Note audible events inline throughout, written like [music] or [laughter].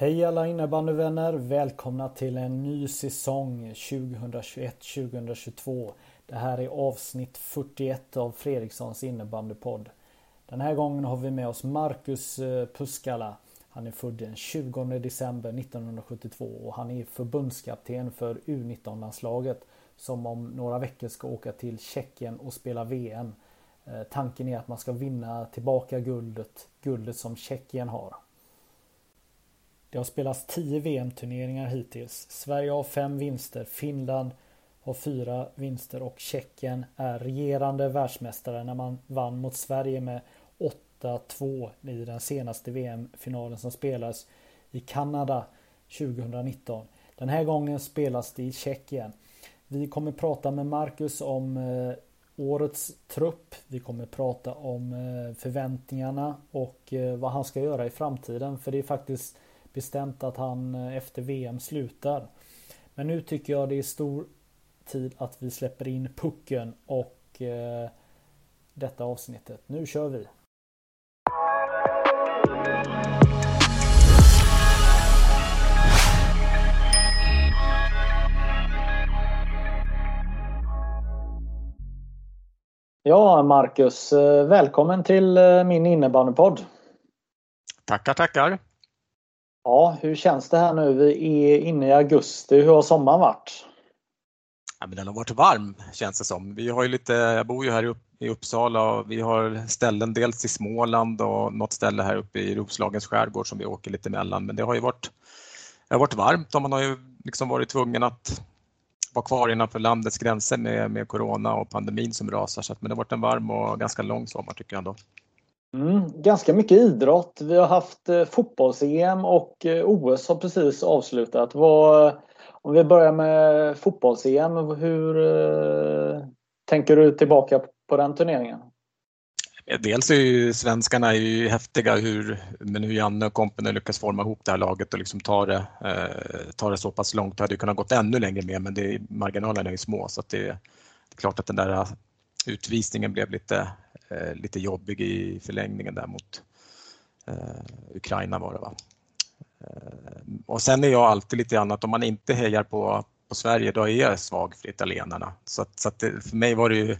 Hej alla innebandyvänner! Välkomna till en ny säsong 2021-2022. Det här är avsnitt 41 av Fredrikssons innebandypodd. Den här gången har vi med oss Marcus eh, Puskala. Han är född den 20 december 1972 och han är förbundskapten för U19-landslaget som om några veckor ska åka till Tjeckien och spela VM. Eh, tanken är att man ska vinna tillbaka guldet, guldet som Tjeckien har. Det har spelats 10 VM-turneringar hittills. Sverige har 5 vinster, Finland har 4 vinster och Tjeckien är regerande världsmästare när man vann mot Sverige med 8-2 i den senaste VM-finalen som spelas i Kanada 2019. Den här gången spelas det i Tjeckien. Vi kommer prata med Marcus om eh, årets trupp. Vi kommer prata om eh, förväntningarna och eh, vad han ska göra i framtiden. För det är faktiskt bestämt att han eh, efter VM slutar. Men nu tycker jag det är stor tid att vi släpper in pucken och eh, detta avsnittet. Nu kör vi! Ja, Marcus, eh, välkommen till min innebandypodd. Tackar, tackar. Ja, hur känns det här nu? Vi är inne i augusti. Hur har sommaren varit? Ja, men den har varit varm känns det som. Vi har ju lite, jag bor ju här i Uppsala och vi har ställen dels i Småland och något ställe här uppe i Roslagens skärgård som vi åker lite emellan. Men det har ju varit, det har varit varmt och man har ju liksom varit tvungen att vara kvar innanför landets gränser med, med corona och pandemin som rasar. Så att, men det har varit en varm och ganska lång sommar tycker jag ändå. Mm, ganska mycket idrott. Vi har haft eh, fotbolls-EM och eh, OS har precis avslutat. Vad, om vi börjar med fotbolls-EM, hur eh, tänker du tillbaka på den turneringen? Dels är ju svenskarna är ju häftiga hur, men hur Janne och kompani lyckas forma ihop det här laget och liksom ta det, eh, ta det så pass långt. Det hade ju kunnat gått ännu längre med men det, marginalerna är ju små så att det, det är klart att den där eh, utvisningen blev lite, Eh, lite jobbig i förlängningen där mot eh, Ukraina var det va. Eh, och sen är jag alltid lite grann att om man inte hejar på, på Sverige då är jag svag för italienarna. Så, att, så att det, för mig var det ju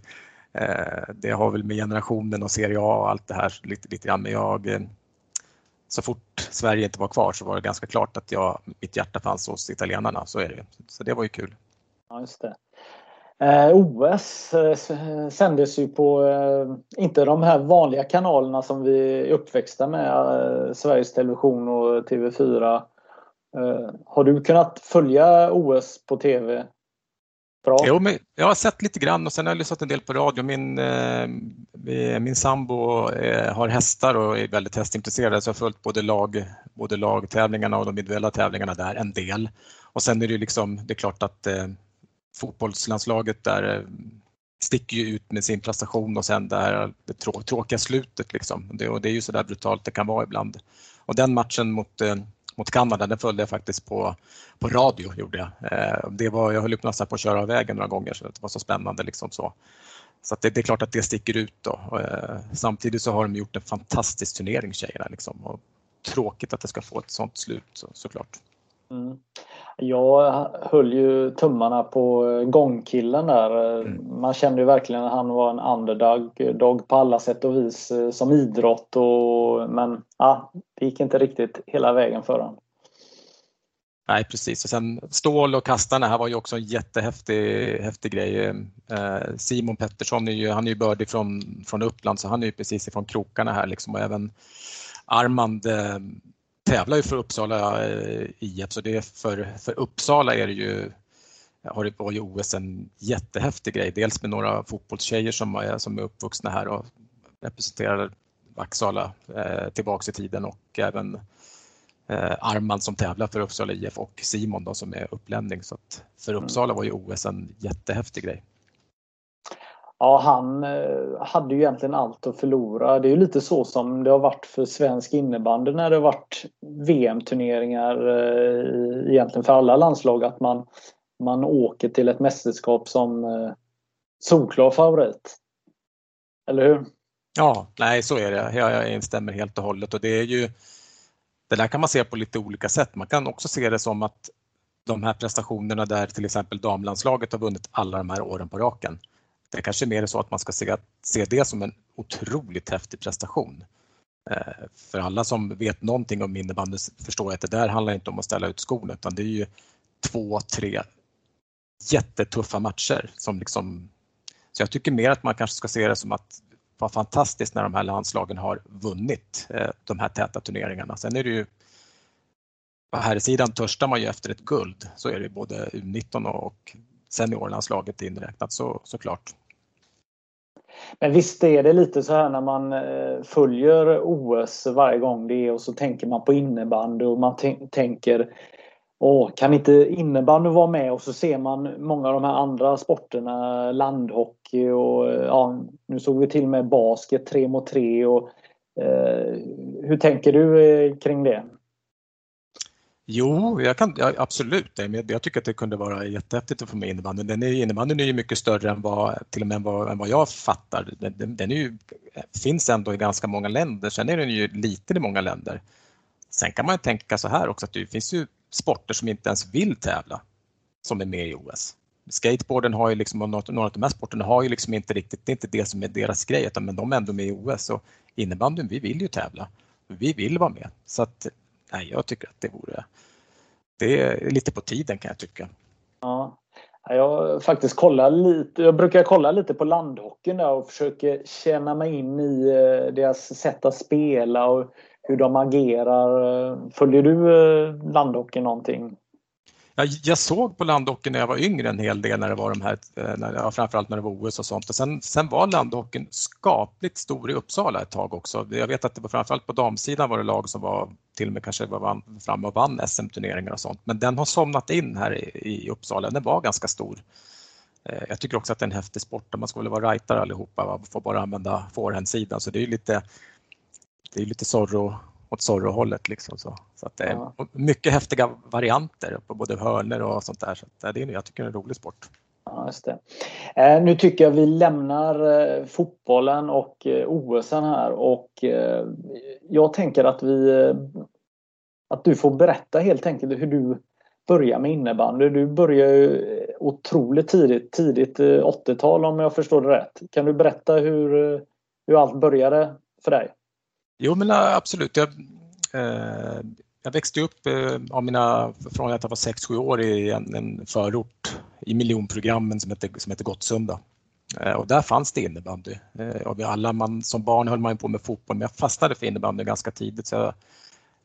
Eh, det har väl med generationen och Serie A och allt det här lite, lite grann. Men jag, eh, så fort Sverige inte var kvar så var det ganska klart att jag, mitt hjärta fanns hos italienarna. Så är det. Så det var ju kul. Ja, just det. Eh, OS eh, sändes ju på, eh, inte de här vanliga kanalerna som vi är uppväxta med, eh, Sveriges Television och TV4. Eh, har du kunnat följa OS på TV Bra. Jo, men jag har sett lite grann och sen har jag lyssnat en del på radio. Min, eh, min sambo eh, har hästar och är väldigt hästintresserad så jag har följt både, lag, både lagtävlingarna och de individuella tävlingarna där en del. Och sen är det ju liksom, det är klart att eh, fotbollslandslaget där eh, sticker ju ut med sin prestation och sen det här det trå tråkiga slutet liksom. Det, och det är ju så där brutalt det kan vara ibland. Och den matchen mot eh, mot Kanada, den följde jag faktiskt på, på radio. Gjorde jag. Eh, det var, jag höll upp nästan på att köra av vägen några gånger så det var så spännande. Liksom så. Så det, det, är klart att det sticker ut. Då. Eh, samtidigt så har de gjort en fantastisk turnering tjejerna. Liksom. Och tråkigt att det ska få ett sånt slut så, såklart. Mm. Jag höll ju tummarna på gångkillen där. Mm. Man kände ju verkligen att han var en underdog dog på alla sätt och vis eh, som idrott. Och, men ja, det gick inte riktigt hela vägen för honom. Nej precis och sen stål och kastarna här var ju också en jättehäftig häftig grej. Eh, Simon Pettersson är ju, han är ju bördig från, från Uppland så han är ju precis ifrån krokarna här liksom och även Armand eh, tävlar ju för Uppsala eh, IF så det är för, för Uppsala är det ju har det var ju OS en jättehäftig grej. Dels med några fotbollstjejer som är, som är uppvuxna här och representerar Vaksala eh, tillbaks i tiden och även eh, Arman som tävlar för Uppsala IF och Simon då, som är upplänning. Så för mm. Uppsala var ju OS en jättehäftig grej. Ja, han eh, hade ju egentligen allt att förlora. Det är ju lite så som det har varit för svensk innebandy när det har varit VM-turneringar eh, egentligen för alla landslag. Att man, man åker till ett mästerskap som eh, solklar favorit. Eller hur? Ja, nej så är det. Jag, jag instämmer helt och hållet och det är ju det där kan man se på lite olika sätt. Man kan också se det som att de här prestationerna där till exempel damlandslaget har vunnit alla de här åren på raken. Det kanske är mer så att man ska se, se det som en otroligt häftig prestation. Eh, för alla som vet någonting om innebandy förstår att det där handlar inte om att ställa ut skorna utan det är ju två, tre jättetuffa matcher som liksom så jag tycker mer att man kanske ska se det som att vad fantastiskt när de här landslagen har vunnit eh, de här täta turneringarna. Sen är det ju på här sidan törstar man ju efter ett guld, så är det både U19 och seniorlandslaget inräknat så, såklart. Men visst är det lite så här när man eh, följer OS varje gång det är och så tänker man på innebandy och man tänker Åh, kan inte innebandy vara med? Och så ser man många av de här andra sporterna, landhockey och eh, ja, nu såg vi till med basket, tre mot tre. Och, eh, hur tänker du eh, kring det? Jo, jag kan, ja, absolut. Jag tycker att det kunde vara jättehäftigt att få med innebandyn. Den är, innebandyn är ju mycket större än vad, till och med än vad, än vad jag fattar. Den, den är ju, finns ändå i ganska många länder. Sen är den ju liten i många länder. Sen kan man tänka så här också att det finns ju sporter som inte ens vill tävla som är med i OS. Skateboarden har ju liksom, och några av de här sporterna har ju liksom inte riktigt, det är inte det som är deras grej, utan men de är ändå med i OS och innebandyn, vi vill ju tävla. Vi vill vara med. Så att, nej, jag tycker att det vore, det är lite på tiden kan jag tycka. Ja. Jag faktiskt kollar lite, jag brukar kolla lite på landhockeyn där och försöker känna mig in i eh, deras sätt att spela och hur de agerar. Följer du landhockeyn landhockey någonting? Jag, jag såg på landhockeyn när jag var yngre en hel del när det var de här, eh, när, ja, framförallt när det var OS och sånt. Och sen, sen var landhockeyn skapligt stor i Uppsala ett tag också. Jag vet att det var framförallt på damsidan var det lag som var till och med kanske var framme och vann SM-turneringar och sånt. Men den har somnat in här i, i Uppsala. Den var ganska stor. Eh, jag tycker också att det är en häftig sport man ska väl vara rightare allihopa och får bara använda forehandsidan så det är lite det är lite Zorro åt Zorro-hållet. Liksom så. så att det är ja. mycket häftiga varianter på både hörnor och sånt där. Så det är, jag tycker det är en rolig sport. Ja, just det. Eh, nu tycker jag vi lämnar eh, fotbollen och eh, OS här och eh, jag tänker att vi eh, att du får berätta helt enkelt hur du börjar med innebandy. Du börjar ju otroligt tidigt, tidigt 80-tal eh, om jag förstår det rätt. Kan du berätta hur, hur allt började för dig? Jo men eh, absolut. Jag, eh, jag växte upp eh, av mina, från att jag var 6-7 år i en, en, förort i miljonprogrammen som hette, som hette Gottsunda. Eh, och där fanns det innebandy. Eh, och vi alla, man, som barn höll man på med fotboll men jag fastnade för innebandy ganska tidigt så jag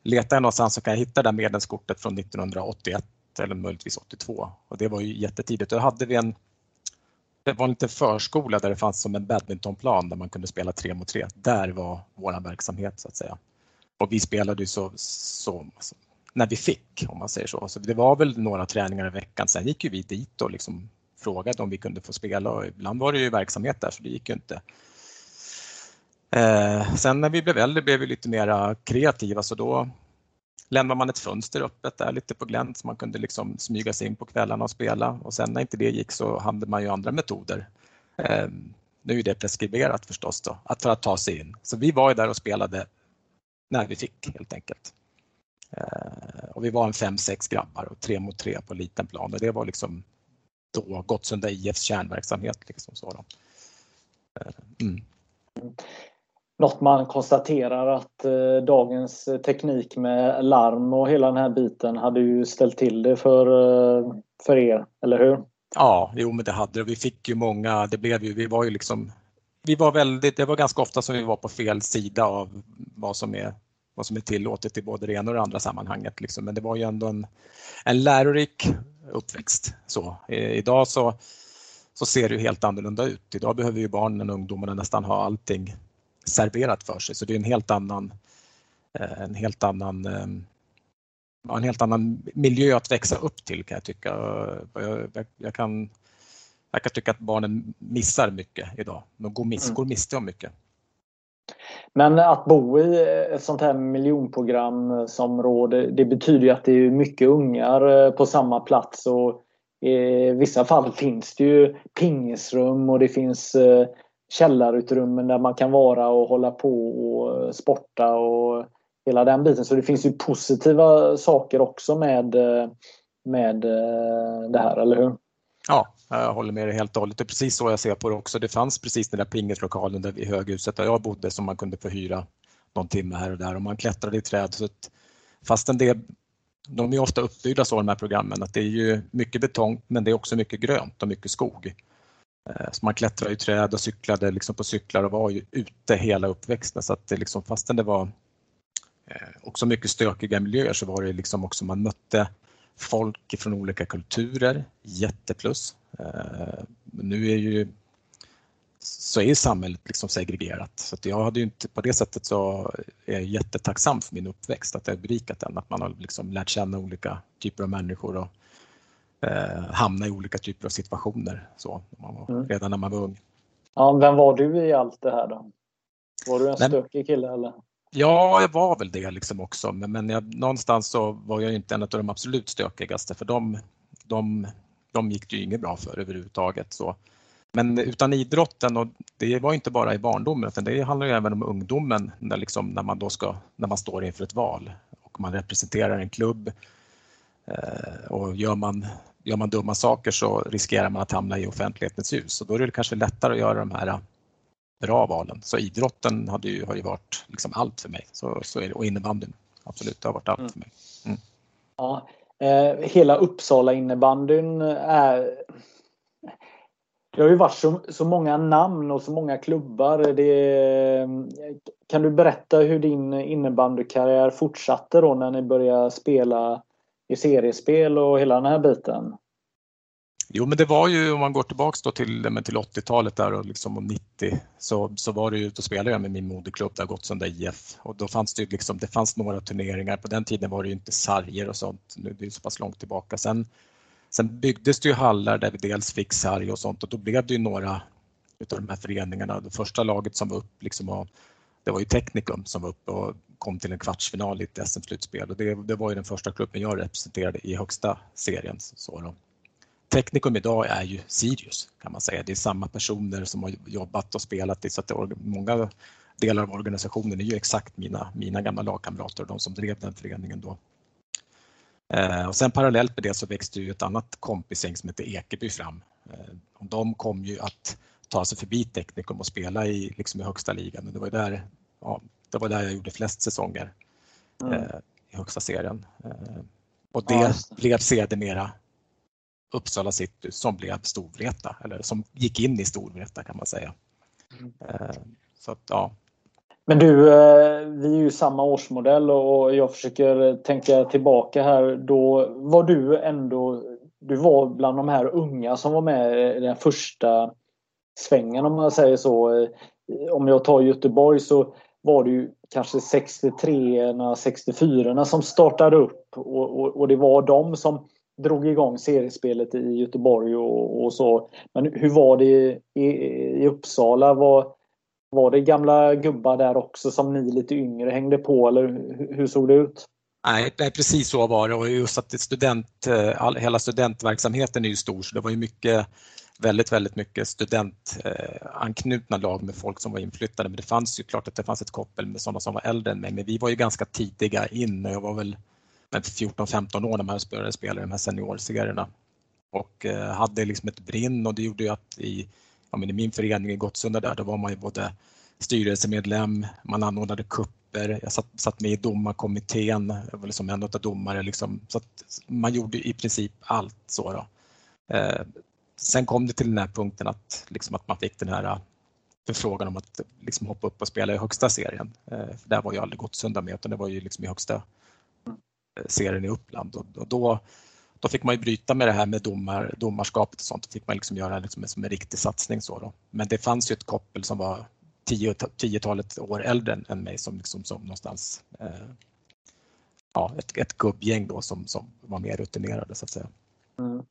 letade någonstans så kan jag hitta det där medlemskortet från 1981 eller möjligtvis 82 och det var ju jättetidigt. Då hade vi en det var en liten förskola där det fanns som en badmintonplan där man kunde spela tre mot tre. Där var vår verksamhet så att säga. Och vi spelade ju så, så alltså, när vi fick om man säger så. Så det var väl några träningar i veckan. Sen gick ju vi dit och liksom frågade om vi kunde få spela och ibland var det ju verksamhet där så det gick ju inte. Eh, sen när vi blev äldre blev vi lite mera kreativa så då lämnar man ett fönster öppet där lite på glänt så man kunde liksom smyga sig in på kvällarna och spela och sen när inte det gick så hade man ju andra metoder. Eh, nu är det preskriberat förstås då, att för att ta sig in. Så vi var ju där och spelade när vi fick helt enkelt. Eh, och vi var en fem, sex grabbar och tre mot tre på liten plan och det var liksom då Gottsunda IFs kärnverksamhet. Liksom så eh, mm, mm något man konstaterar att eh, dagens teknik med larm och hela den här biten hade ju ställt till det för, eh, för er, eller hur? Ja, jo men det hade det. Vi fick ju många, det blev ju, vi var ju liksom, vi var väldigt, det var ganska ofta som vi var på fel sida av vad som är vad som är tillåtet i både det ena och det andra sammanhanget. Liksom. Men det var ju ändå en, en lärorik uppväxt. Så, eh, idag så, så ser det helt annorlunda ut. Idag behöver ju barnen och ungdomarna nästan ha allting serverat för sig så det är en helt annan en helt annan en helt annan miljö att växa upp till kan jag tycka. Jag, jag, kan, jag kan tycka att barnen missar mycket idag. De går, miss, mm. går miste om mycket. Men att bo i ett sånt här miljonprogramsområde det betyder ju att det är mycket ungar eh, på samma plats och i vissa fall finns det ju pingisrum och det finns eh, källarutrymmen där man kan vara och hålla på och sporta och hela den biten. Så det finns ju positiva saker också med, med eh, det här, eller hur? Ja, jag håller med dig helt och hållet. Det är precis så jag ser på det också. Det fanns precis den där pingislokalen där i höghuset där jag bodde som man kunde få hyra någon timme här och där och man klättrade i träd. Så att, fastän det, de är ofta uppbyggda så de här programmen att det är ju mycket betong men det är också mycket grönt och mycket skog. Eh, så man klättrade i träd och cyklade liksom på cyklar och var ju ute hela uppväxten så att det liksom, fastän det var eh, också mycket stökiga miljöer så var det liksom också man mötte folk från olika kulturer, jätteplus. Eh, nu är ju så är samhället liksom segregerat så att jag hade ju inte på det sättet så är jag jättetacksam för min uppväxt att det har berikat den, att man har liksom lärt känna olika typer av människor och eh, hamna i olika typer av situationer så, mm. redan när man var ung. Ja, vem var du i allt det här då? Var du en stökig kille eller? Ja, jag var väl det liksom också, men, men jag, någonstans så var jag inte en av de absolut stökigaste för de, de, de gick det ju inget bra för överhuvudtaget. Så. Men utan idrotten, och det var inte bara i barndomen utan det handlar ju även om ungdomen när, liksom, när, man, då ska, när man står inför ett val och man representerar en klubb och gör man, gör man dumma saker så riskerar man att hamna i offentlighetens ljus och då är det kanske lättare att göra de här bra valen. Så idrotten hade ju, har ju varit liksom allt för mig. Så, så är det. Och innebandyn, absolut, det har varit allt mm. för mig. Mm. Ja, eh, hela Uppsala innebandyn är det har ju varit så, så många namn och så många klubbar. Det, kan du berätta hur din innebandykarriär fortsatte då när ni började spela i seriespel och hela den här biten? Jo, men det var ju om man går tillbaks då till, till 80-talet där och liksom 90 så, så var det ju, då spelade jag med min moderklubb där Gottsunda IF och då fanns det ju liksom, det fanns några turneringar. På den tiden var det ju inte sarger och sånt, nu det är så pass långt tillbaka. Sen, sen byggdes det ju hallar där vi dels fick sarg och sånt och då blev det ju några utav de här föreningarna. Det första laget som var upp liksom det var ju Teknikum som var uppe och kom till en kvartsfinal i ett SM-slutspel och det, det var ju den första klubben jag representerade i högsta serien. Så då. Teknikum idag är ju Sirius kan man säga. Det är samma personer som har jobbat och spelat i så att många delar av organisationen är ju exakt mina, mina gamla lagkamrater och de som drev den föreningen då. Eh, och sen parallellt med det så växte ju ett annat kompisgäng som heter Ekeby fram. Eh, och de kom ju att ta sig förbi Teknikum och spela i, liksom i högsta ligan. Det var, där, ja, det var där jag gjorde flest säsonger mm. eh, i högsta serien. Eh, och det ja, blev sedermera Uppsala city som blev Storvreta eller som gick in i Storvreta kan man säga. Mm. Eh, så att, ja. Men du, eh, vi är ju samma årsmodell och jag försöker tänka tillbaka här. Då var du ändå, du var bland de här unga som var med i den första svängen om man säger så. Eh, om jag tar Göteborg så var det ju kanske 63 64 som startade upp och, och, och det var de som drog igång seriespelet i Göteborg och, och så. Men hur var det i, i Uppsala? Var, var det gamla gubbar där också som ni lite yngre hängde på eller hur, hur såg det ut? Nej, nej, precis så var det och just att student, eh, all, hela studentverksamheten är ju stor så det var ju mycket väldigt, väldigt mycket studentanknutna lag med folk som var inflyttade. Men det fanns ju klart att det fanns ett koppel med sådana som var äldre än mig. Men vi var ju ganska tidiga in och jag var väl 14-15 år när man började spela i de här seniorserierna. Och eh, hade liksom ett brinn och det gjorde ju att i, ja, men i min förening i Gottsunda där, då var man ju både styrelsemedlem, man anordnade kupper, jag satt, satt med i domarkommittén, jag var liksom en av domare. Liksom, så man gjorde i princip allt. så då. Eh, Sen kom det till den här punkten att, liksom att man fick den här äh, förfrågan om att liksom hoppa upp och spela i högsta serien. Eh, för där var ju aldrig Gottsunda med utan det var ju liksom i högsta eh, serien i Uppland och, då, då fick man ju bryta med det här med domar, domarskapet och sånt. Då fick man liksom göra liksom som en riktig satsning. Så då. Men det fanns ju ett koppel som var tio, tiotalet år äldre än mig som, liksom, som någonstans eh, ja, ett, ett gubbgäng då som, som var mer rutinerade så att säga. Mm.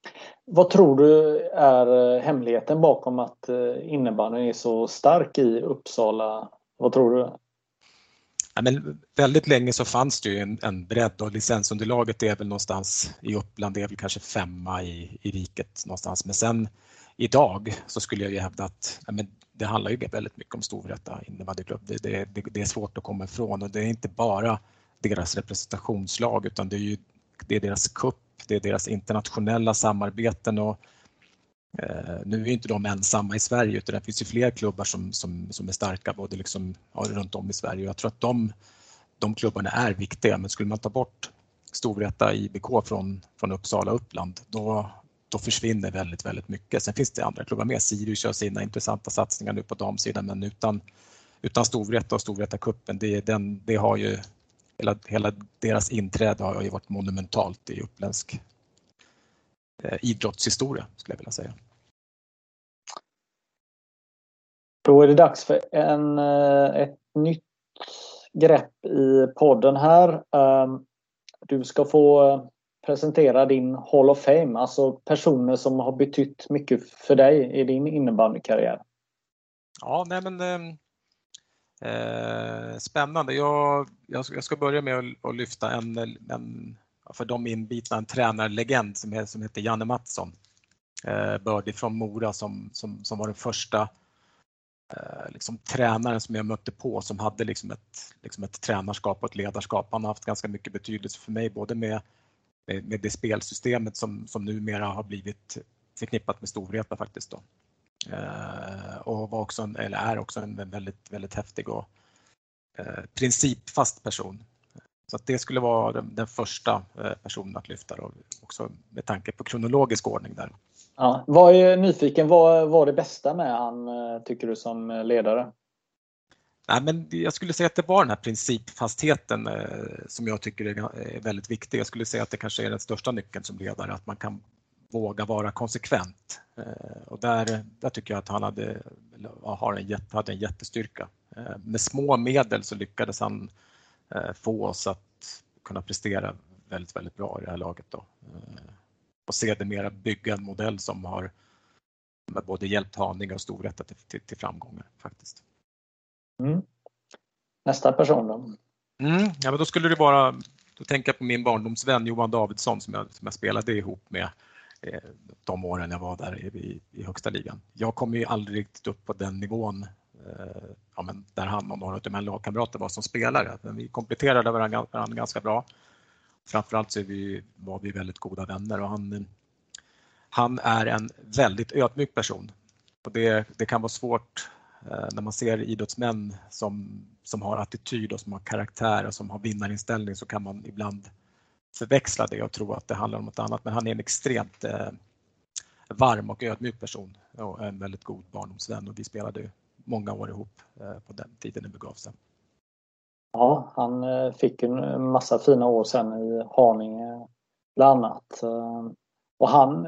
Vad tror du är eh, hemligheten bakom att eh, innebandyn är så stark i Uppsala? Vad tror du? Ja, men väldigt länge så fanns det ju en, en bredd och licensunderlaget är väl någonstans i Uppland, det är väl kanske femma i, i riket någonstans. Men sen idag så skulle jag ju hävda att ja, men det handlar ju väldigt mycket om Storvreta innebandyklubb. Det, det, det, det, är svårt att komma ifrån och det är inte bara deras representationslag utan det är ju det är deras kupp, det är deras internationella samarbeten och Eh, nu är inte de ensamma i Sverige utan det finns ju fler klubbar som, som, som är starka både liksom, ja, runt om i Sverige. Jag tror att de, de klubbarna är viktiga men skulle man ta bort Storvreta IBK från, från Uppsala Uppland då, då försvinner väldigt, väldigt mycket. Sen finns det andra klubbar med. Sirius gör sina intressanta satsningar nu på damsidan men utan, utan Storvreta och Storvreta-cupen, det, det har ju hela, hela deras inträde har ju varit monumentalt i uppländsk eh, idrottshistoria skulle jag vilja säga. Då är det dags för en, eh, ett nytt grepp i podden här. Ehm, du ska få presentera din Hall of Fame, alltså personer som har betytt mycket för dig i din innebandykarriär. Ja, nej men ehm, eh, spännande. Jag, jag, ska börja med att, lyfta en, en, för de inbitna, en tränarlegend som, som heter Janne Mattsson. Eh, Bördig från Mora som, som, som var den första Eh, liksom, tränaren som jag mötte på som hade liksom ett, liksom ett tränarskap och ett ledarskap. Han har haft ganska mycket betydelse för mig både med, med, med det spelsystemet som, som numera har blivit förknippat med Storvreta faktiskt. Då. Eh, och var också en, eller är också en väldigt, väldigt häftig och eh, principfast person. Så det skulle vara den, den första eh, personen att lyfta då, också med tanke på kronologisk ordning där. Ja, vad är nyfiken, vad var det bästa med han tycker du som ledare? Nej, men jag skulle säga att det var den här principfastheten eh, som jag tycker är väldigt viktig. Jag skulle säga att det kanske är den största nyckeln som ledare, att man kan våga vara konsekvent. Eh, och där, där tycker jag att han hade, har en, hade en jättestyrka. Med små medel så lyckades han få oss att kunna prestera väldigt, väldigt bra i det här laget. Då och sedermera bygga en modell som har både hjälpt Haninge och Storvreta till, till, till, framgångar faktiskt. Mm. Nästa person då? Mm, ja, men då skulle det vara, då tänker jag på min barndomsvän Johan Davidsson som jag, som jag spelade ihop med eh, Eh, de åren jag var där i, i högsta ligan. Jag kom ju aldrig riktigt upp på den nivån eh, ja, men där han och några av mina lagkamrater var som spelare. Men vi kompletterade varandra, varandra ganska bra framförallt så vi, var vi väldigt goda vänner och han, han är en väldigt ödmjuk person. Och det, det kan vara svårt eh, när man ser idrottsmän som, som har attityd och som har karaktär och som har vinnarinställning så kan man ibland förväxla det och tro att det handlar om något annat. Men han är en extremt eh, varm och ödmjuk person och en väldigt god barndomsvän och vi spelade många år ihop eh, på den tiden det begav sig. Ja, han eh, fick en massa fina år sen i Haninge bland annat. Och han,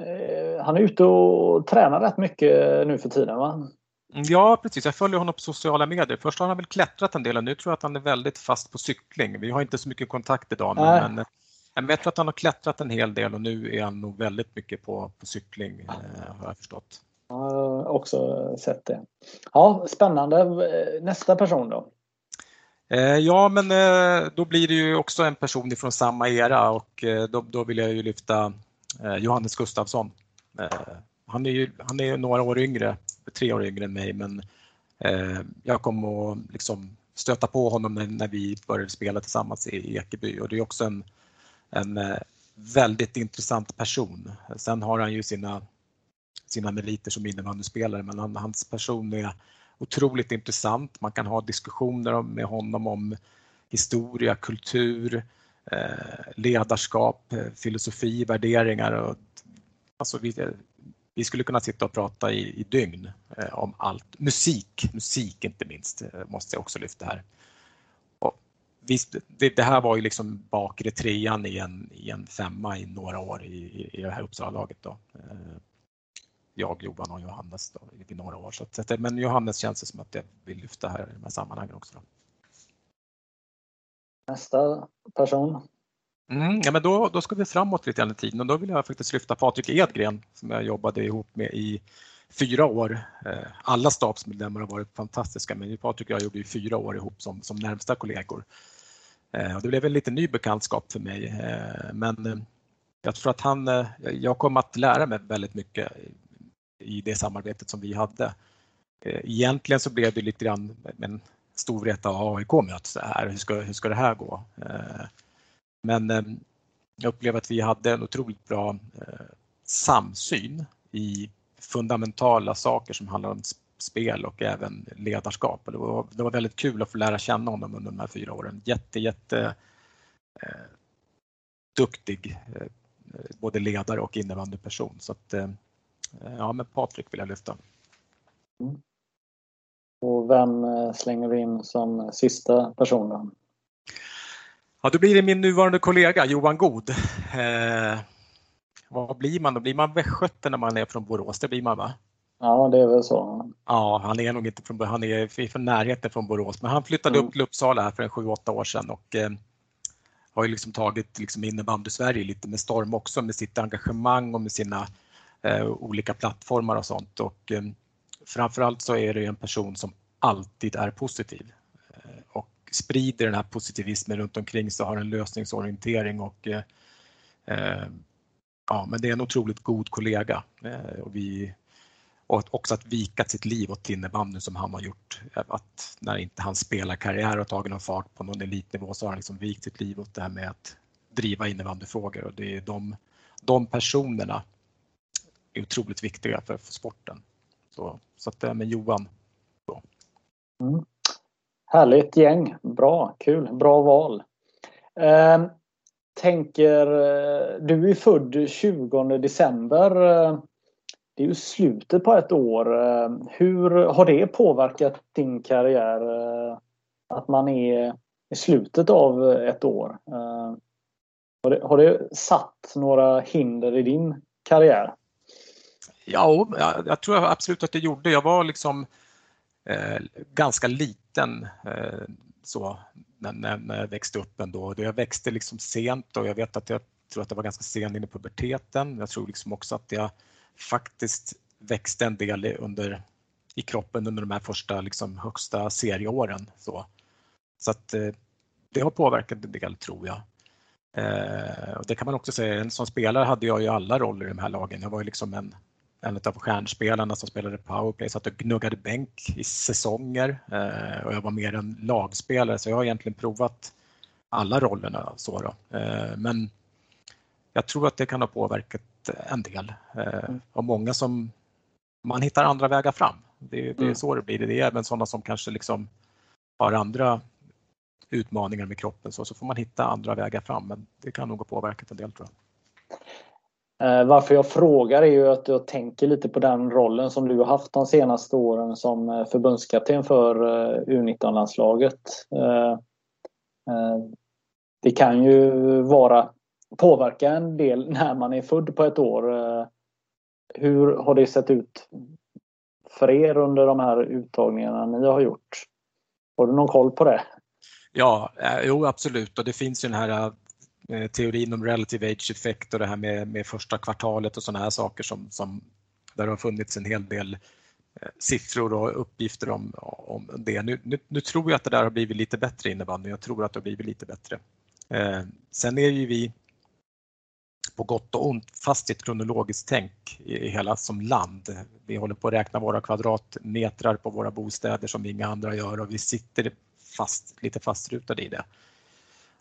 han är ute och tränar rätt mycket nu för tiden va? Ja precis, jag följer honom på sociala medier. Först har han väl klättrat en del och nu tror jag att han är väldigt fast på cykling. Vi har inte så mycket kontakt idag men, men jag tror att han har klättrat en hel del och nu är han nog väldigt mycket på, på cykling har jag förstått. Jag har också sett det. Ja, spännande. Nästa person då? Eh, ja, men eh, då blir det ju också en person ifrån samma era och eh, då, då vill jag ju lyfta Johannes Gustafsson. Han är ju han är några år yngre, tre år yngre än mig, men jag kom att liksom stöta på honom när, när vi började spela tillsammans i Ekeby och det är också en, en eh, väldigt intressant person. Sen har han ju sina, sina meriter som innebandyspelare, men han, hans person är otroligt intressant. Man kan ha diskussioner med honom om historia, kultur, eh, ledarskap, eh, filosofi, värderingar. Och, alltså vi, vi skulle kunna sitta och prata i, i dygn om allt. Musik, musik inte minst, måste jag också lyfta här. Visst, det, det, här var ju liksom bakre trean i en, i en femma i några år i, i, det här Uppsala-laget. jag, Johan och Johannes då, i några år. Så att, men Johannes känns det som att jag vill lyfta här i de här sammanhangen också. Då. Nästa person. Mm, ja, men då, då ska vi framåt lite grann i tiden och då vill jag faktiskt lyfta Patrik Edgren som jag jobbade ihop med i fyra år. Eh, alla stabsmedlemmar har varit fantastiska men Patrik och jag jobbade i fyra år ihop som, som närmsta kollegor. Eh, och det blev en lite ny bekantskap för mig eh, men eh, jag tror att han, jag kom att lära mig väldigt mycket i det samarbetet som vi hade. Egentligen så blev det lite grann en Storvreta och AIK möts här. Hur ska, hur ska det här gå? Men jag upplever att vi hade en otroligt bra samsyn i fundamentala saker som handlar om spel och även ledarskap. Det var, det var väldigt kul att få lära känna honom under de här fyra åren. Jätte, jätte eh, duktig eh, både ledare och innebandyperson. Så att, eh, ja, men Patrik vill jag lyfta. Mm. Och vem eh, slänger vi in som sista person? Ja, då blir det min nuvarande kollega Johan God. Eh, vad blir man då? Blir man västgöte när man är från Borås? Det blir man va? Ja, det är väl så. Ja, han är nog inte från, han är från närheten från Borås, men han flyttade mm. upp till Uppsala här för en 7-8 år sedan och eh, har ju liksom tagit liksom innebandy-Sverige lite med storm också med sitt engagemang och med sina eh, olika plattformar och sånt. Och, eh, framförallt så är det en person som alltid är positiv eh, och sprider den här positivismen runt omkring sig, har en lösningsorientering och eh, eh, ja, men det är en otroligt god kollega och vi och också att vika sitt liv åt innebandyn som han har gjort. Att när inte hans spelarkarriär har tagit någon fart på någon elitnivå så har han liksom vikt sitt liv åt det här med att driva innebandyfrågor och det är de, de personerna är otroligt viktiga för, för sporten. Så, så att eh, det är med Johan. Så. Mm. Härligt gäng, bra, kul, bra val. Ehm, eh, tänker, du är född 20 december. Eh, det är ju slutet på ett år. Eh, hur har det påverkat din karriär? Eh, att man är i slutet av ett år. Eh, har det, har det satt några hinder i din karriär? Ja, jag tror absolut att det gjorde. Jag var liksom eh, ganska liten eh, så när, när jag växte upp ändå. Jag växte liksom sent och jag vet att jag tror att det var ganska sen in i puberteten. Jag tror liksom också att jag faktiskt växte en del under, i kroppen under de här första liksom, högsta serieåren. Så, så att eh, det har påverkat en del tror jag. Eh, och det kan man också säga, som spelare hade jag ju alla roller i de här lagen. Jag var ju liksom en en av stjärnspelarna som spelade powerplay, satt och gnuggade bänk i säsonger eh, och jag var mer en lagspelare så jag har egentligen provat alla rollerna. Så då. Eh, men jag tror att det kan ha påverkat en del eh, och många som man hittar andra vägar fram. Det, det är mm. så det blir. Det är även sådana som kanske liksom har andra utmaningar med kroppen så, så får man hitta andra vägar fram men det kan nog ha påverkat en del tror jag. Eh, varför jag frågar är ju att jag tänker lite på den rollen som du har haft de senaste åren som eh, förbundskapten för eh, U19-landslaget. Det kan ju vara påverka en del när man är född på ett år. Eh, hur har det sett ut för er under de här uttagningarna ni har gjort? Har du någon koll på det? Ja, eh, jo absolut och det finns ju den här eh, teorin om relative age effect och det här med, med första kvartalet och sådana här saker som, som där har funnits en hel del siffror och uppgifter om, om det. Nu, nu, nu, tror jag att det där har blivit lite bättre innebandy. Jag tror att det har blivit lite bättre. Eh, sen är ju vi på gott och ont fast i ett kronologiskt tänk i hela som land. Vi håller på att räkna våra kvadratmetrar på våra bostäder som inga andra gör och vi sitter fast, lite fastrutade i det.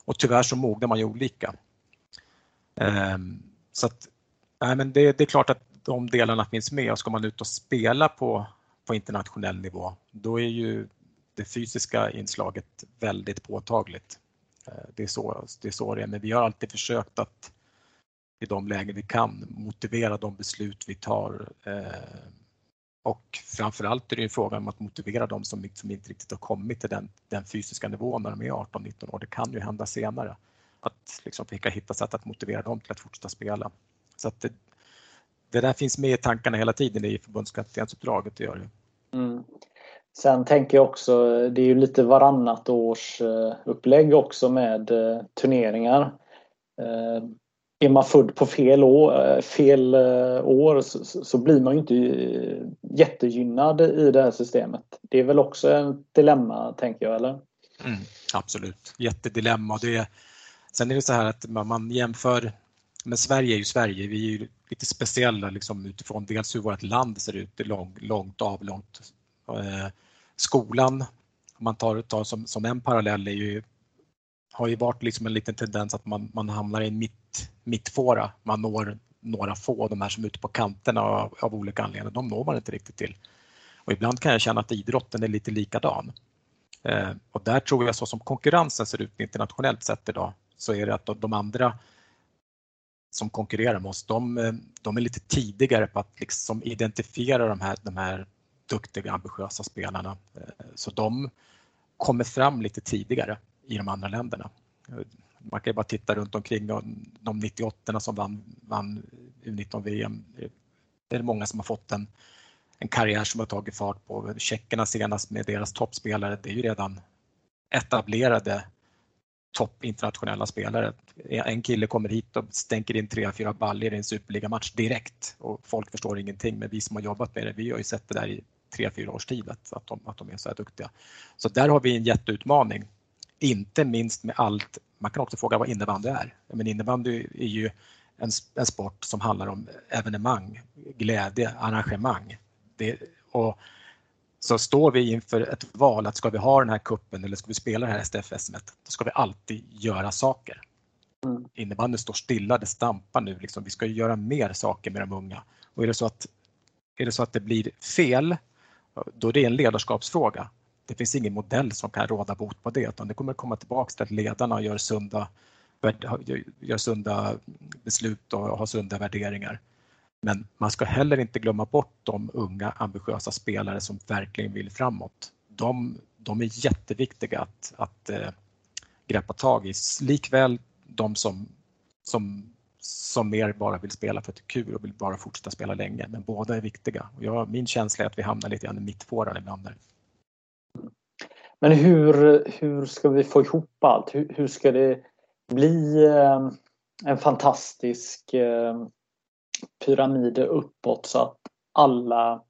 Och tyvärr så mognar man ju olika. Ehm, så att, nej men det, det, är klart att de delarna finns med och ska man ut och spela på, på internationell nivå då är ju det fysiska inslaget väldigt påtagligt. Ehm, det är, så, det är så det är, men vi har alltid försökt att i de lägen vi kan motivera de beslut vi tar ehm, och framförallt är det en fråga om att motivera dem som, som inte riktigt har kommit till den, den fysiska nivån när de är 18-19 år. Det kan ju hända senare. Att liksom försöka hitta sätt att motivera dem till att fortsätta spela. Så att det, det där finns med i tankarna hela tiden i förbundskaptensuppdraget. Det gör det. Mm. Sen tänker jag också, det är ju lite varannat års eh, upplägg också med eh, turneringar. Eh, är man född på fel eh, eh, år, fel år så, så blir man ju inte eh, jättegynnad i det här systemet. Det är väl också ett dilemma tänker jag, eller? Mm, absolut, jättedilemma. Det, sen är det så här att man jämför men Sverige är ju Sverige, vi är ju lite speciella liksom utifrån dels hur vårt land ser ut, det är lång, långt avlångt. Eh, skolan, om man tar, tar som, som en parallell, är ju, har ju varit liksom en liten tendens att man, man hamnar i en mitt, mittfåra. Man når några få, de här som är ute på kanterna av, av olika anledningar, de når man inte riktigt till. Och ibland kan jag känna att idrotten är lite likadan. Eh, och där tror jag så som konkurrensen ser ut internationellt sett idag så är det att de andra som konkurrerar med oss, de, de är lite tidigare på att liksom identifiera de här, de här duktiga, ambitiösa spelarna. Eh, så de kommer fram lite tidigare i de andra länderna. Man kan ju bara titta runt omkring de 98 som vann, vann U19-VM. Det är många som har fått en, en karriär som har tagit fart på. Tjeckerna senast med deras toppspelare, det är ju redan etablerade topp internationella spelare. En kille kommer hit och stänker in tre, fyra baller i en superligamatch direkt och folk förstår ingenting. Men vi som har jobbat med det, vi har ju sett det där i tre, fyra års tid att de, att de är så här duktiga. Så där har vi en jätteutmaning. Inte minst med allt, man kan också fråga vad innebandy är. Men innebandy är ju en, en sport som handlar om evenemang, glädje, arrangemang. Det, och så står vi inför ett val att ska vi ha den här kuppen eller ska vi spela det här STF-SM, då ska vi alltid göra saker. Mm. Innebandyn står stilla, det stampar nu. Liksom. Vi ska göra mer saker med de unga. Och är det så att, är det, så att det blir fel, då är det en ledarskapsfråga. Det finns ingen modell som kan råda bot på det, utan det kommer komma tillbaks till att ledarna gör sunda, gör sunda beslut och har sunda värderingar. Men man ska heller inte glömma bort de unga ambitiösa spelare som verkligen vill framåt. De, de är jätteviktiga att, att äh, greppa tag i. Likväl de som, som, som mer bara vill spela för att det är kul och vill bara fortsätta spela länge. Men båda är viktiga. Och jag, min känsla är att vi hamnar lite grann i mittfåran ibland. Där. Men hur, hur ska vi få ihop allt? Hur, hur ska det bli eh, en fantastisk eh, pyramider uppåt så att alla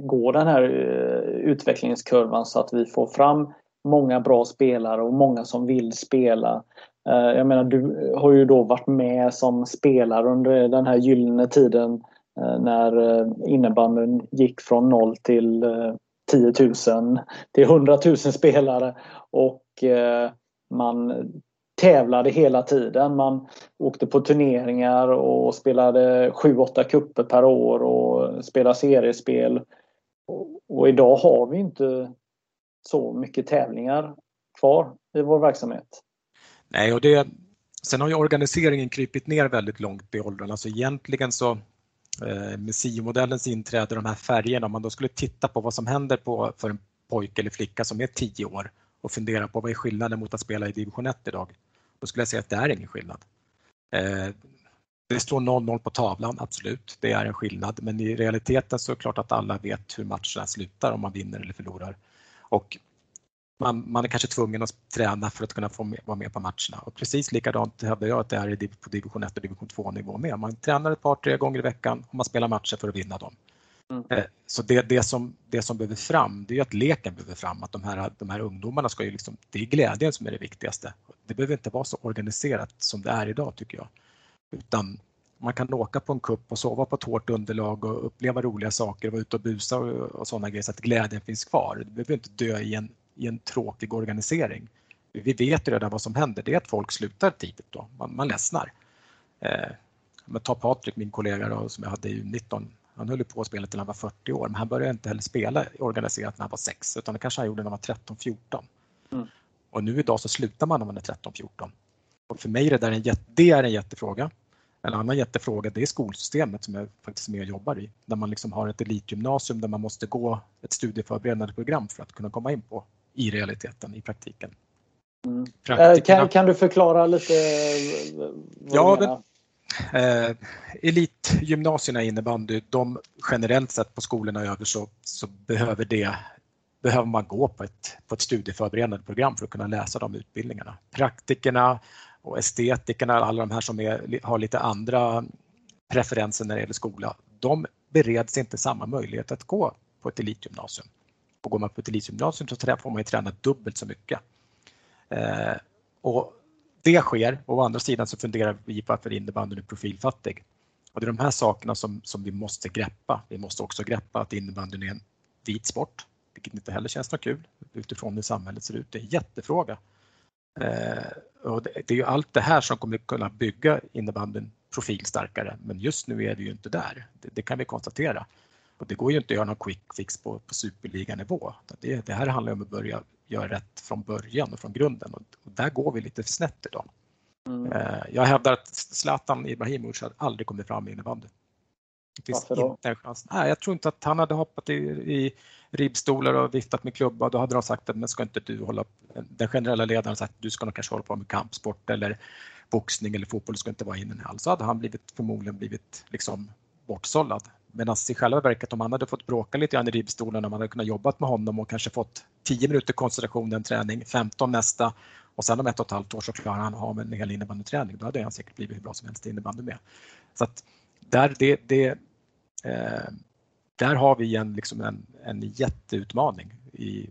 går den här eh, utvecklingskurvan så att vi får fram många bra spelare och många som vill spela. Eh, jag menar, du har ju då varit med som spelare under den här gyllene tiden eh, när eh, innebandyn gick från noll till eh, 10 000 till 100 000 spelare och eh, man tävlade hela tiden. Man åkte på turneringar och spelade 7-8 kupper per år och spelade seriespel. Och idag har vi inte så mycket tävlingar kvar i vår verksamhet. Nej, och det, sen har ju organiseringen krypit ner väldigt långt i åldrarna, Alltså egentligen så Eh, med SIO-modellens inträde, de här färgerna, om man då skulle titta på vad som händer på, för en pojke eller flicka som är 10 år och fundera på vad är skillnaden mot att spela i division 1 idag? Då skulle jag säga att det är ingen skillnad. Eh, det står 0-0 på tavlan, absolut, det är en skillnad. Men i realiteten så är det klart att alla vet hur matcherna slutar om man vinner eller förlorar. Och man, man är kanske tvungen att träna för att kunna få med, vara med på matcherna. Och precis likadant hävdar jag att det är på division 1 och division 2 nivå med. Man tränar ett par, tre gånger i veckan och man spelar matcher för att vinna dem. Mm. Eh, så det, det, som, det som behöver fram, det är att leken behöver fram. Att de här, de här ungdomarna ska ju liksom, det är glädjen som är det viktigaste. Det behöver inte vara så organiserat som det är idag tycker jag. Utan man kan åka på en kupp och sova på ett hårt underlag och uppleva roliga saker, vara ute och busa och, och sådana grejer så att glädjen finns kvar. Det behöver inte dö i en, i en tråkig organisering. Vi vet ju redan vad som händer, det är att folk slutar tidigt då, man, man ledsnar. Eh, men ta Patrik, min kollega då, som jag hade i 19 han höll på att spela till han var 40 år, men han började inte heller spela organiserat när han var 6, utan det kanske han gjorde när han var 13-14. Mm. Och nu idag så slutar man när man är 13-14. Och för mig är det, där en, det är en jättefråga. En annan jättefråga det är skolsystemet som jag faktiskt med och jobbar i. Där man liksom har ett elitgymnasium där man måste gå ett studieförberedande program för att kunna komma in på i realiteten, i praktiken. Mm. Kan, kan, du förklara lite? ja, men, eh, elitgymnasierna innebandy, de generellt sett på skolorna över så, så behöver det behöver man gå på ett, på ett studieförberedande program för att kunna läsa de utbildningarna. Praktikerna och estetikerna, alla de här som är, har lite andra preferenser när det gäller skola, de bereds inte samma möjlighet att gå på ett elitgymnasium. Och går man på ett elitgymnasium så får man ju träna dubbelt så mycket. Eh, och det sker och å andra sidan så funderar vi på varför innebandyn är profilfattig. Och det är de här sakerna som, som vi måste greppa. Vi måste också greppa att innebandyn är en vit sport, vilket inte heller känns något kul utifrån hur samhället ser ut. Det är en jättefråga. Eh, och det, det, är ju allt det här som kommer kunna bygga innebandyn profilstarkare, men just nu är vi ju inte där. Det, det, kan vi konstatera. Och det går ju inte att göra någon quick fix på, på superliganivå. Det, det här handlar om att börja göra rätt från början och från grunden och, och där går vi lite snett idag. Mm. Eh, jag hävdar att Zlatan Ibrahimovic hade aldrig kommit fram i innebandy. Varför då? Inte en chans. Nej, jag tror inte att han hade hoppat i, i ribbstolar och viftat med klubba. Då hade de sagt att men ska inte du hålla Den generella ledaren sagt att du ska nog kanske hålla på med kampsport eller boxning eller fotboll, du ska inte vara inne alls. Så hade han blivit, förmodligen blivit liksom bortsållad. Medan i själva verket om han hade fått bråka lite grann i ribbstolen, om man hade kunnat jobbat med honom och kanske fått 10 minuter koncentration en träning, 15 nästa och sen om ett och ett halvt år så klarar han ha en hel innebandyträning. Då hade han säkert blivit hur bra som helst i innebandy med. Så att där, det, det, eh, där har vi en, liksom en, en jätteutmaning i,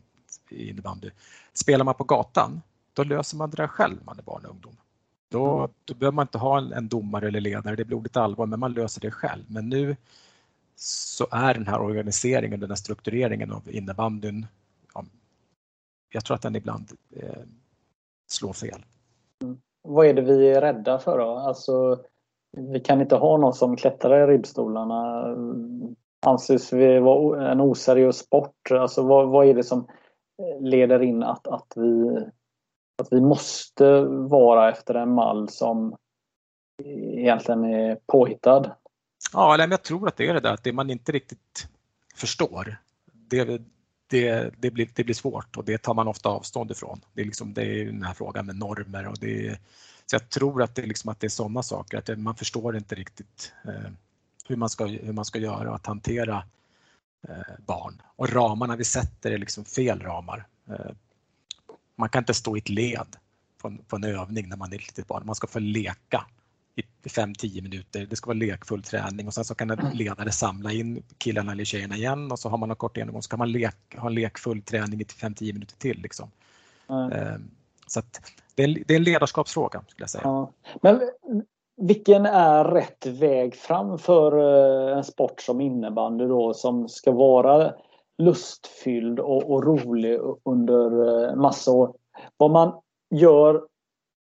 i innebandy. Spelar man på gatan, då löser man det där själv när man är barn och ungdom. Då, då behöver man inte ha en, en domare eller ledare, det är blodigt allvar, men man löser det själv. Men nu så är den här organiseringen, den här struktureringen av innebandyn, ja, jag tror att den ibland eh, slår fel. Mm. Vad är det vi är rädda för då? Alltså, vi kan inte ha någon som klättrar i ribbstolarna. Anses vi vara en oseriös sport? Alltså, vad, vad är det som leder in att, att, vi, att vi måste vara efter en mall som egentligen är påhittad? Ja, jag tror att det är det där att det man inte riktigt förstår, det, det, det, blir, det blir svårt och det tar man ofta avstånd ifrån. Det är, liksom, det är den här frågan med normer och det så jag tror att det, liksom, att det är sådana saker, att man förstår inte riktigt eh, hur, man ska, hur man ska göra att hantera eh, barn. Och ramarna vi sätter är liksom fel ramar. Eh, man kan inte stå i ett led på en, på en övning när man är ett litet barn, man ska få leka i 5-10 minuter. Det ska vara lekfull träning och sen så kan en mm. ledare samla in killarna eller tjejerna igen och så har man en kort genomgång så kan man lek, ha en lekfull träning i 5-10 minuter till. Liksom. Mm. Så det, är, det är en ledarskapsfråga skulle jag säga. Ja. Men vilken är rätt väg fram för eh, en sport som innebandy då som ska vara lustfylld och, och rolig under eh, massa år? Vad man gör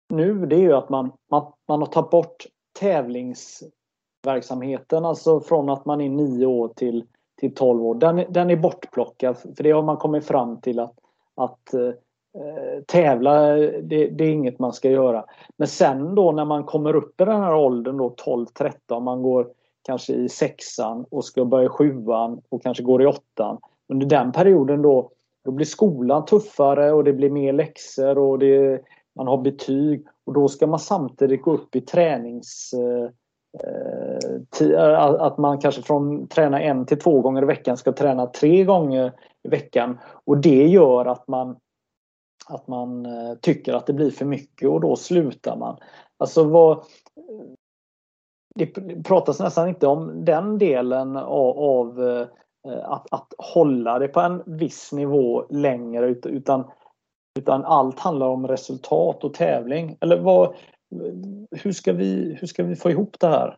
nu det är ju att man, man, man har tagit bort tävlingsverksamheten, alltså från att man är nio år till, till 12 år. Den, den är bortplockad för det har man kommit fram till att, att eh, tävla, det, det, är inget man ska göra. Men sen då när man kommer upp i den här åldern då 12-13, man går kanske i sexan och ska börja sjuan och kanske går i åttan. Under den perioden då, då blir skolan tuffare och det blir mer läxor och det, man har betyg och då ska man samtidigt gå upp i tränings... Eh, eh att man kanske från träna en till två gånger i veckan ska träna tre gånger i veckan. Och det gör att man att man eh, tycker att det blir för mycket och då slutar man. Alltså vad, det pratas nästan inte om den delen av, av att, att hålla det på en viss nivå längre utan utan allt handlar om resultat och tävling. Eller vad, hur, ska vi, hur ska vi få ihop det här?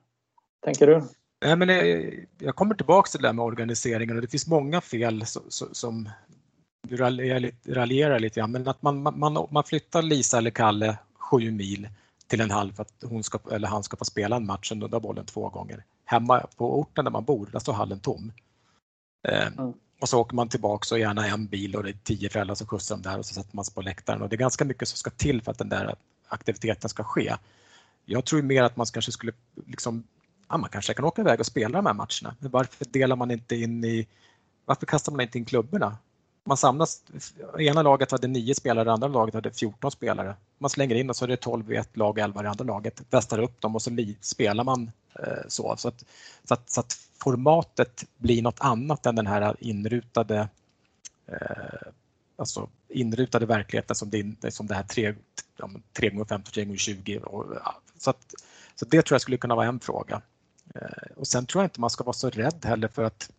Tänker du? Nej, men jag, jag kommer tillbaka till det där med organiseringen och det finns många fel som, som raljerar lite grann. Men att man, man, man flyttar Lisa eller Kalle sju mil till en halv för att hon ska, eller han ska få spela en match och nudda bollen två gånger. Hemma på orten där man bor, där står hallen tom. Eh, mm. Och så åker man tillbaks och gärna en bil och det är tio föräldrar som skjutsar dem där och så sätter man sig på läktaren. Och det är ganska mycket som ska till för att den där aktiviteten ska ske. Jag tror mer att man kanske skulle liksom, ja, man kanske kan åka iväg och spela de här matcherna. Varför delar man inte in i, varför kastar man inte in klubborna? Man samlas, ena laget hade nio spelare, det andra laget hade 14 spelare. Man slänger in och så är det 12 i ett lag och 11 i det andra laget. Västar upp dem och så spelar man eh, så. Så att, så, att, så att, formatet blir något annat än den här inrutade eh, alltså inrutade verkligheten som det, som det här 3, 3 x 15, 3 x 20. Och, så, att, så det tror jag skulle kunna vara en fråga. Eh, och sen tror jag inte man ska vara så rädd heller för att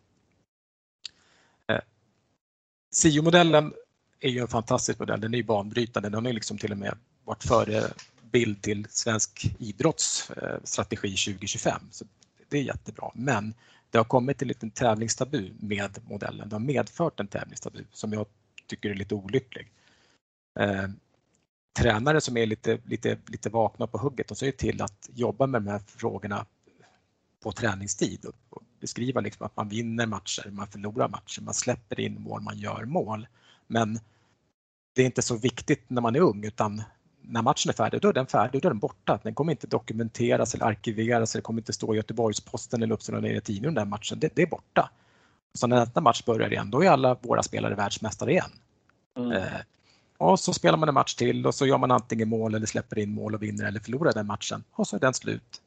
SIO-modellen är ju en fantastisk modell, den är ju banbrytande, den har liksom till och med varit förebild till svensk idrottsstrategi 2025. Så det är jättebra, men det har kommit en liten tävlingstabu med modellen. Det har medfört en tävlingstabu som jag tycker är lite olycklig. Eh, tränare som är lite, lite, lite vakna på hugget, de ser till att jobba med de här frågorna på träningstid och beskriva liksom att man vinner matcher, man förlorar matcher, man släpper in mål, man gör mål. Men det är inte så viktigt när man är ung utan när matchen är färdig, då är den färdig, då är den borta. Den kommer inte dokumenteras eller arkiveras, det kommer inte stå i Göteborgs-Posten eller Uppsala Nya Tidningen den matchen, det, det, är borta. Så när nästa match börjar igen, då är alla våra spelare världsmästare igen. Mm. Eh, och så spelar man en match till och så gör man antingen mål eller släpper in mål och vinner eller förlorar den matchen och så är den slut.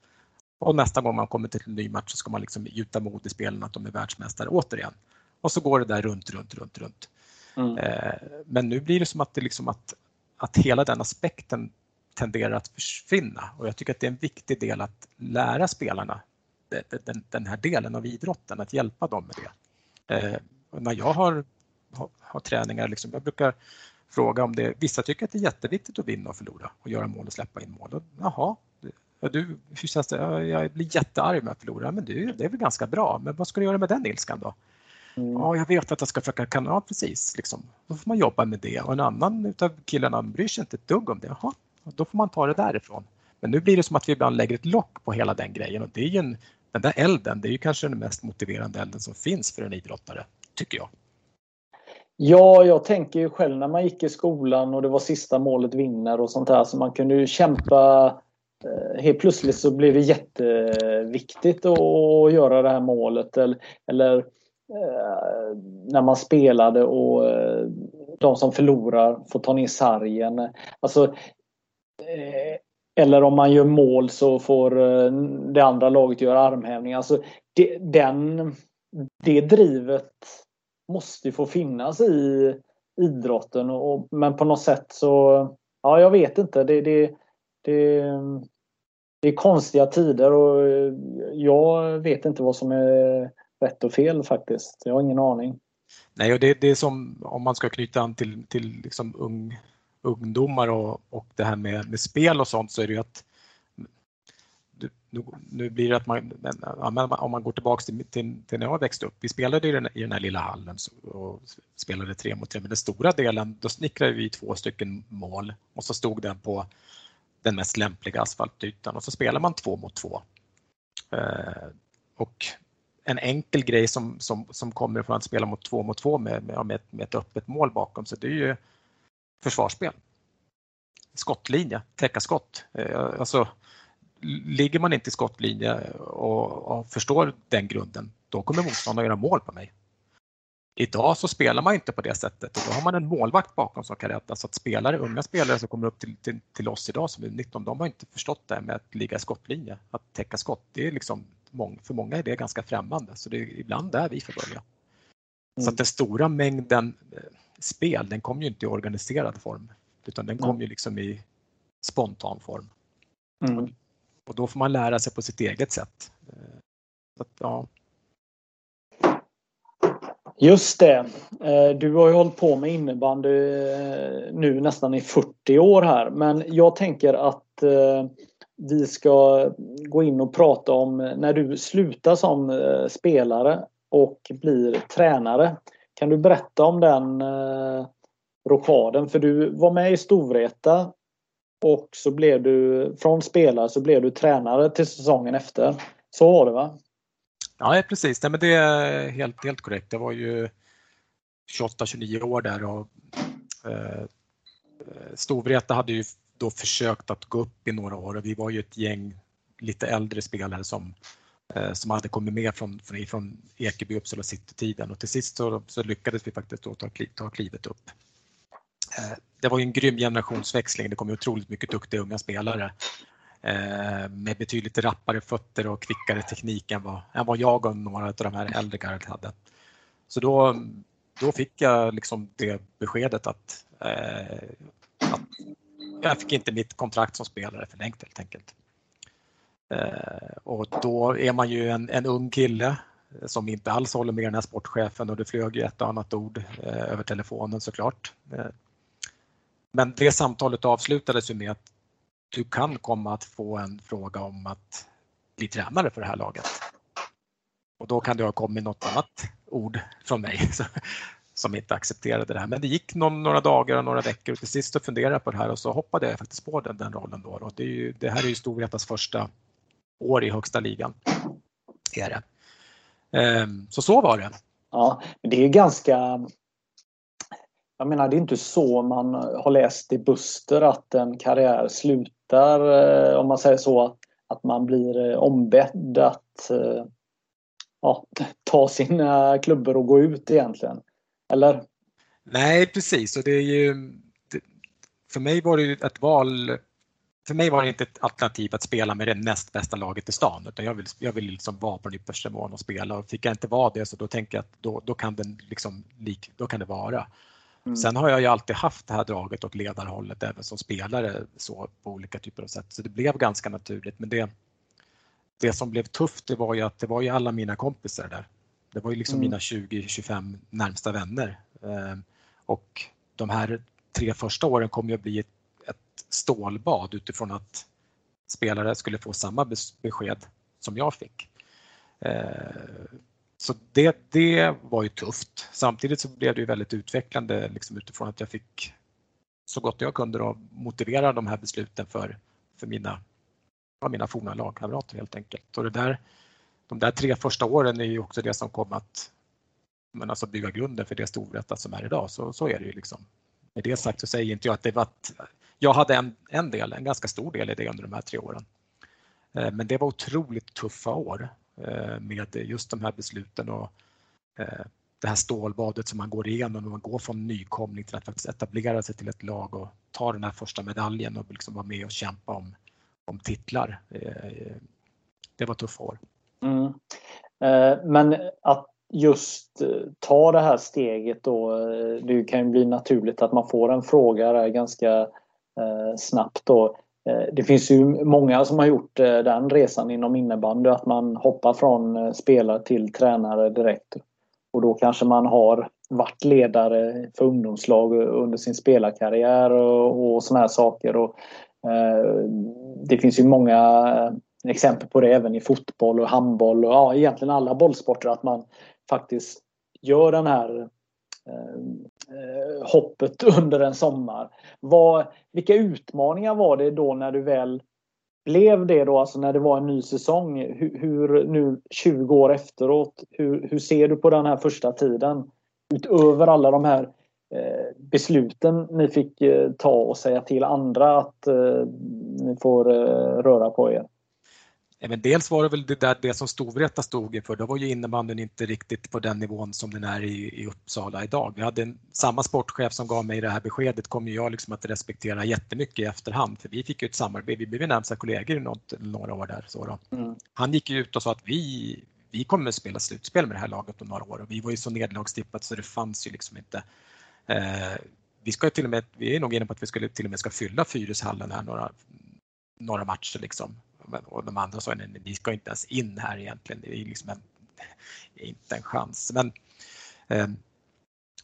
Och nästa gång man kommer till en ny match så ska man liksom gjuta mod i spelen att de är världsmästare återigen. Och så går det där runt, runt, runt, runt. Mm. Eh, men nu blir det som att, det liksom att, att hela den aspekten tenderar att försvinna och jag tycker att det är en viktig del att lära spelarna den, den här delen av idrotten, att hjälpa dem med det. Eh, när jag har, har, har träningar, liksom, jag brukar fråga om det, vissa tycker att det är jätteviktigt att vinna och förlora och göra mål och släppa in mål. Och, jaha, Ja, du, hur känns det? Jag blir jättearg om jag förlorar. Men du, det är väl ganska bra. Men vad ska du göra med den ilskan då? Mm. Ja, jag vet att jag ska försöka, kan, ja precis, liksom. då får man jobba med det. Och en annan utav killarna bryr sig inte ett dugg om det. Jaha, då får man ta det därifrån. Men nu blir det som att vi ibland lägger ett lock på hela den grejen och det är ju en, den där elden, det är ju kanske den mest motiverande elden som finns för en idrottare, tycker jag. Ja, jag tänker ju själv när man gick i skolan och det var sista målet vinner och sånt där så man kunde ju kämpa Eh, helt plötsligt så blir det jätteviktigt att göra det här målet. Eller, eller eh, när man spelade och eh, de som förlorar får ta ner sargen. Alltså, eller om man gör mål så får det andra laget göra armhävningar. Alltså, det, den, det drivet måste få finnas i idrotten. Och, men på något sätt så, ja jag vet inte. Det, det, det, det är konstiga tider och eh, jag vet inte vad som är rätt och fel faktiskt. Jag har ingen aning. Nej, och det, det är som om man ska knyta an till, till liksom ung, ungdomar och, och det här med, med spel och sånt så är det ju att nu, nu blir det att man, om man går tillbaks till, till, till, när jag växte upp, vi spelade i den, i den här lilla hallen och spelade tre mot tre, men den stora delen då snickrade vi två stycken mål och så stod den på den mest lämpliga asfaltytan och så spelar man två mot två. Eh, och en enkel grej som, som, som kommer från att spela mot två mot två med, med, med, ett, med ett öppet mål bakom sig, det är ju försvarsspel. Skottlinje, täcka skott. Eh, alltså, ligger man inte i skottlinje och, och förstår den grunden, då kommer motståndaren göra mål på mig. Idag så spelar man inte på det sättet och då har man en målvakt bakom som kan rädda. Så att spelare, unga spelare som kommer upp till, till, till oss idag som är 19, de har inte förstått det här med att ligga i skottlinje, att täcka skott. Det är liksom, för många är det ganska främmande så det är ibland där vi får börja. Mm. Så att den stora mängden eh, spel, den kommer ju inte i organiserad form utan den kommer ju liksom i spontan form. Mm. Och då får man lära sig på sitt eget sätt. Eh, så att, ja, Just det. Eh, du har ju hållit på med innebandy eh, nu nästan i 40 år här men jag tänker att eh, vi ska gå in och prata om när du slutar som spelare och blir tränare. Kan du berätta om den rockaden? För du var med i Storvreta och så blev du från spelare så blev du tränare till säsongen efter. Så var det va? Ja, precis. Nej, men det är helt, helt korrekt. Det var ju 28-29 år där och eh, eh, Storvreta hade ju då försökt att gå upp i några år och vi var ju ett gäng lite äldre spelare som eh, som hade kommit med från, från, från Ekeby Uppsala City-tiden och till sist så, så lyckades vi faktiskt ta, ta klivet upp. Eh, det var ju en grym generationsväxling. Det kom ju otroligt mycket duktiga unga spelare Eh, med betydligt rappare fötter och kvickare teknik än vad, än vad jag och några av de här äldre gardet hade. Så då, då fick jag liksom det beskedet att, eh, att jag fick inte mitt kontrakt som spelare förlängt helt enkelt. Eh, och då är man ju en, en ung kille som inte alls håller med den här sportchefen och det flög ju ett och annat ord eh, över telefonen såklart. Eh, men det samtalet avslutades ju med att du kan komma att få en fråga om att bli tränare för det här laget. Och då kan det ha kommit något annat ord från mig [laughs] som inte accepterade det här. Men det gick någon, några dagar och några veckor och till sist så funderade jag på det här och så hoppade jag faktiskt på den, den rollen då. Och det, är ju, det här är ju Storvretas första år i högsta ligan. Är det. Ehm, så så var det. Ja, det är ganska jag menar, det är inte så man har läst i Buster att en karriär slutar, eh, om man säger så, att man blir eh, ombedd att eh, ja, [laughs] ta sina klubbor och gå ut egentligen. Eller? Nej, precis. Och det är ju, för mig var det ett val för mig var det inte ett alternativ att spela med det näst bästa laget i stan utan jag vill, jag vill liksom vara på den yppersta nivån och spela och fick jag inte vara det så då tänker jag att då, då, kan, den liksom, då kan det vara. Mm. Sen har jag ju alltid haft det här draget och ledarhållet även som spelare så på olika typer av sätt så det blev ganska naturligt men det, det som blev tufft det var ju att det var ju alla mina kompisar där. Det var ju liksom mm. mina 20-25 närmsta vänner ehm, och de här tre första åren kommer ju att bli ett, ett stålbad utifrån att spelare skulle få samma besked som jag fick. Så det, det var ju tufft. Samtidigt så blev det ju väldigt utvecklande liksom utifrån att jag fick så gott jag kunde då, motivera de här besluten för, för mina, för mina forna lagkamrater helt enkelt. Och det där, de där tre första åren är ju också det som kom att men alltså bygga grunden för det Storvreta som är idag. Så, så är det ju. Liksom. Med det sagt så säger inte jag att det var att jag hade en, en del, en ganska stor del i det under de här tre åren. Eh, men det var otroligt tuffa år Eh, med just de här besluten och eh, det här stålbadet som man går igenom när man går från nykomling till att faktiskt etablera sig till ett lag och ta den här första medaljen och liksom vara med och kämpa om, om titlar. Eh, det var tuffa år. Mm. Men att just ta det här steget då, det kan ju bli naturligt att man får en fråga där ganska snabbt då. Eh, det finns ju många som har gjort eh, den resan inom innebandy att man hoppar från eh, spelare till tränare direkt. Och då kanske man har varit ledare för ungdomslag under sin spelarkarriär och, och såna här saker. Och, eh, det finns ju många exempel på det även i fotboll och handboll och ja, egentligen alla bollsporter att man faktiskt gör den här eh, Eh, hoppet [laughs] under en sommar. Vad, vilka utmaningar var det då när du väl blev det då, alltså när det var en ny säsong? Hur, hur nu 20 år efteråt, hur, hur ser du på den här första tiden? Utöver alla de här eh, besluten ni fick eh, ta och säga till andra att eh, ni får eh, röra på er. Men dels var det väl det, där, det som Storvreta stod inför, då var ju innebandyn inte riktigt på den nivån som den är i, i Uppsala idag. Vi hade en, samma sportchef som gav mig det här beskedet kommer jag liksom att respektera jättemycket i efterhand för vi fick ju ett samarbete, vi blev närmsta kollegor i något, några år där. Så mm. Han gick ut och sa att vi, vi kommer att spela slutspel med det här laget om några år och vi var ju så nederlagstippat så det fanns ju liksom inte eh, vi ska till och med, vi är nog inne på att vi skulle till och med ska fylla Fyrishallen här några, några matcher liksom och de andra sa nej, vi ska inte ens in här egentligen. Det är liksom en, inte en chans. Men, eh,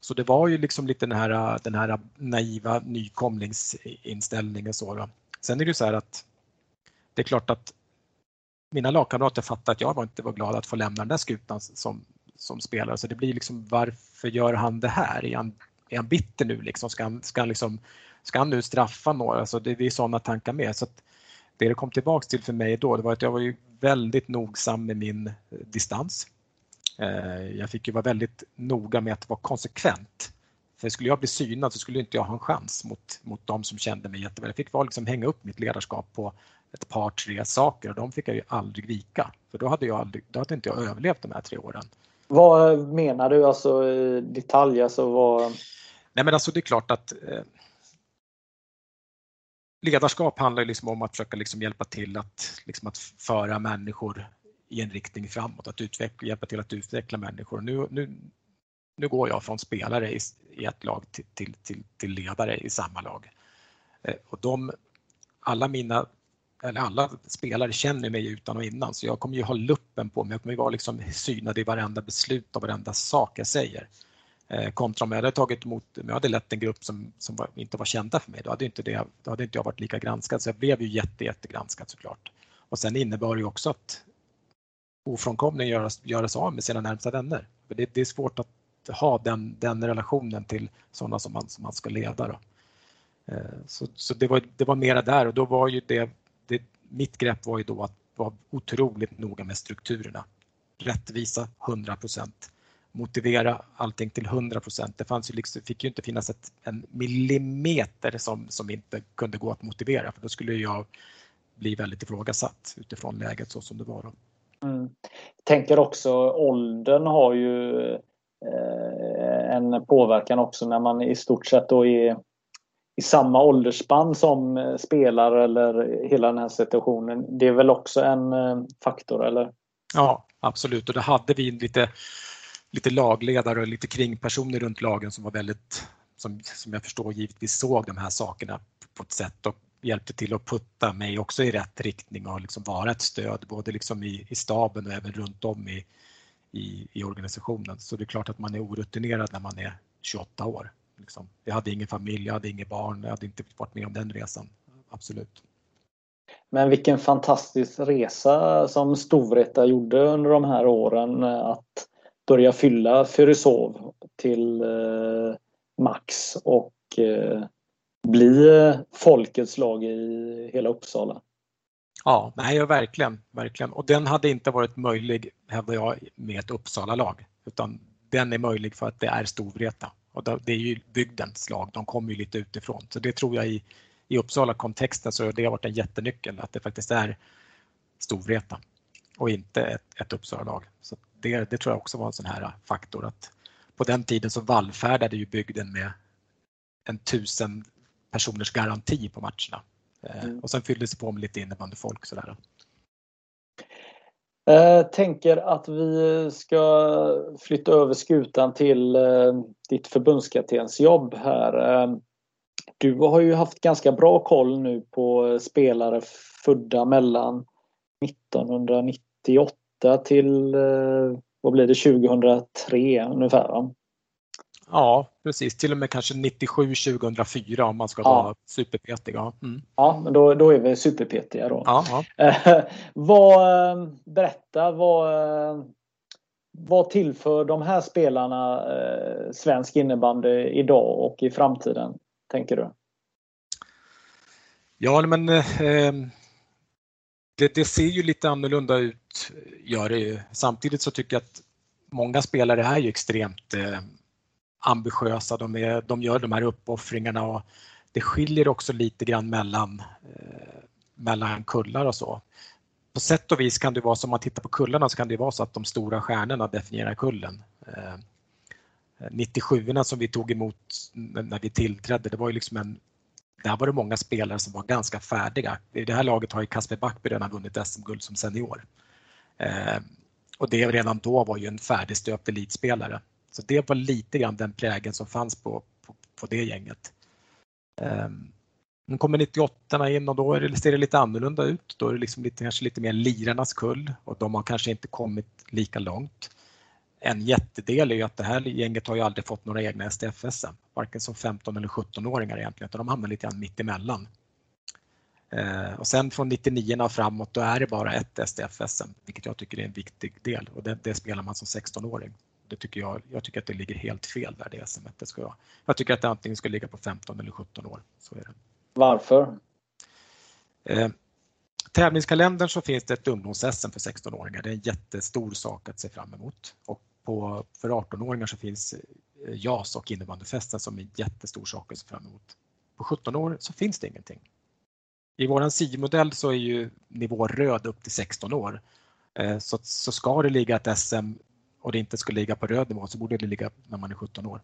så det var ju liksom lite den här, den här naiva nykomlingsinställningen. Så då. Sen är det ju så här att det är klart att mina lagkamrater fattar att jag inte var glad att få lämna den där skutan som, som spelare. Så det blir liksom varför gör han det här? Är han, är han bitter nu? Liksom? Ska, han, ska, han liksom, ska han nu straffa några? Alltså det, det är sådana tankar med. Så att, det det kom tillbaks till för mig då det var att jag var ju väldigt nogsam med min eh, distans. Eh, jag fick ju vara väldigt noga med att vara konsekvent. För skulle jag bli synad så skulle inte jag ha en chans mot, mot de som kände mig jätteväl. Jag fick bara liksom hänga upp mitt ledarskap på ett par, tre saker och de fick jag ju aldrig vika. För då hade, jag aldrig, då hade inte jag överlevt de här tre åren. Vad menar du alltså i detalj? Alltså vad... Nej men alltså det är klart att eh, ledarskap handlar liksom om att försöka liksom hjälpa till att, liksom att föra människor i en riktning framåt, att utveckla, hjälpa till att utveckla människor. Nu, nu, nu går jag från spelare i, i ett lag till, till, till, till, ledare i samma lag. Eh, och de, alla mina eller alla spelare känner mig utan och innan så jag kommer ju ha luppen på mig. Jag kommer ju vara liksom synad i varenda beslut och varenda sak jag säger. Eh, kontra om jag hade tagit emot, om jag hade lett en grupp som, som var, inte var kända för mig, då hade inte, det, då hade inte jag varit lika granskad. Så jag blev ju jätte, jättegranskad såklart. Och sen innebar det ju också att ofrånkomligen göras, göras av med sina närmsta vänner. För det, det, är svårt att ha den, den relationen till sådana som man, som man ska leda. Då. Eh, så, så det, var, det var mera där och då var ju det, det, mitt grepp var ju då att vara otroligt noga med strukturerna. Rättvisa 100 motivera allting till 100% Det fanns ju liksom, fick ju inte finnas ett, en millimeter som, som inte kunde gå att motivera för då skulle jag bli väldigt ifrågasatt utifrån läget så som det var. Då. Mm. Tänker också åldern har ju eh, en påverkan också när man i stort sett då är i samma åldersspann som spelar eller hela den här situationen. Det är väl också en eh, faktor eller? Ja absolut och det hade vi lite, lite lagledare och lite kringpersoner runt lagen som var väldigt, som, som jag förstår givetvis såg de här sakerna på ett sätt och hjälpte till att putta mig också i rätt riktning och liksom vara ett stöd både liksom i, i staben och även runt om i, i, i, organisationen. Så det är klart att man är orutinerad när man är 28 år. Liksom. Jag hade ingen familj, jag hade inget barn, jag hade inte varit med om den resan. Absolut. Men vilken fantastisk resa som Storvreta gjorde under de här åren att börja fylla Fyrisov till eh, max och eh, bli eh, folkets lag i hela Uppsala. Ja, nej, verkligen, verkligen. Och den hade inte varit möjlig, hävdar jag, med ett Uppsala-lag. Utan den är möjlig för att det är Storvreta. Och det är ju bygdens lag, de kommer ju lite utifrån. Så det tror jag i, i Uppsala-kontexten så har det varit en jättenyckel, att det faktiskt är Storvreta och inte ett, ett Uppsala-lag. Så det, det tror jag också var en sån här faktor att på den tiden så vallfärdade ju bygden med en tusen personers garanti på matcherna. Eh, mm. Och sen fylldes det på med lite innebandyfolk sådär. Jag eh, tänker att vi ska flytta över skutan till eh, ditt förbundskaptensjobb här. Du har ju haft ganska bra koll nu på spelare födda mellan 1998 till vad blir det 2003 ungefär. Ja, precis. Till och med kanske 97, 2004 om man ska ja. vara superpetig. Ja, mm. ja men då, då är vi superpetiga då. Ja, ja. [laughs] vad, berätta, vad, vad tillför de här spelarna eh, svensk innebandy idag och i framtiden, tänker du? Ja, men eh, det, det, ser ju lite annorlunda ut, gör det ju. Samtidigt så tycker jag att många spelare är ju extremt eh, ambitiösa, de, är, de gör de här uppoffringarna och det skiljer också lite grann mellan, eh, mellan kullar och så. På sätt och vis kan det vara så, om man tittar på kullarna så kan det vara så att de stora stjärnorna definierar kullen. Eh, 97 som vi tog emot när vi tillträdde, det var ju liksom en där var det många spelare som var ganska färdiga. I det här laget har ju Kasper Backby redan vunnit SM-guld som senior. Eh, och det redan då var ju en färdigstöpt elitspelare. Så det var lite grann den prägen som fanns på, på, på det gänget. Ehm, nu kommer 98 in och då är det, ser det lite annorlunda ut. Då är det liksom lite, kanske lite mer lirarnas kull och de har kanske inte kommit lika långt. En jättedel är ju att det här gänget har ju aldrig fått några egna STFS, varken som 15 eller 17-åringar egentligen, utan de hamnar lite grann mitt emellan. Eh, och sen från 99 och framåt då är det bara ett STF-SM, vilket jag tycker är en viktig del och det, det spelar man som 16-åring. Det tycker jag, jag tycker att det ligger helt fel där det SM. Det ska jag, jag tycker att det antingen ska ligga på 15 eller 17 år. Så är det. Varför? Eh, tävlingskalendern så finns det ett ungdoms-SM för 16-åringar. Det är en jättestor sak att se fram emot. Och på, för 18-åringar så finns JAS och innebandyfesten som en jättestor sak att se fram emot. På 17 år så finns det ingenting. I vår SIO-modell så är ju nivå röd upp till 16 år. Eh, så, så ska det ligga ett SM och det inte ska ligga på röd nivå så borde det ligga när man är 17 år.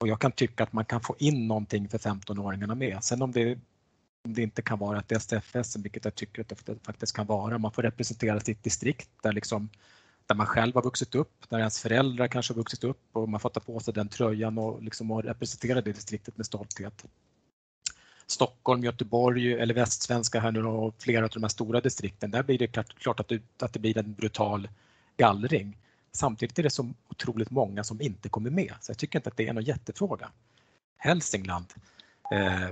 Och jag kan tycka att man kan få in någonting för 15-åringarna med. Sen om det, om det inte kan vara ett STF-SM, vilket jag tycker att det faktiskt kan vara, man får representera sitt distrikt där, liksom, där man själv har vuxit upp, där ens föräldrar kanske har vuxit upp och man får ta på sig den tröjan och, liksom, och representera det distriktet med stolthet. Stockholm, Göteborg eller västsvenska här nu och flera av de här stora distrikten, där blir det klart, klart att, det, att det blir en brutal gallring. Samtidigt är det så otroligt många som inte kommer med, så jag tycker inte att det är någon jättefråga. Hälsingland, eh,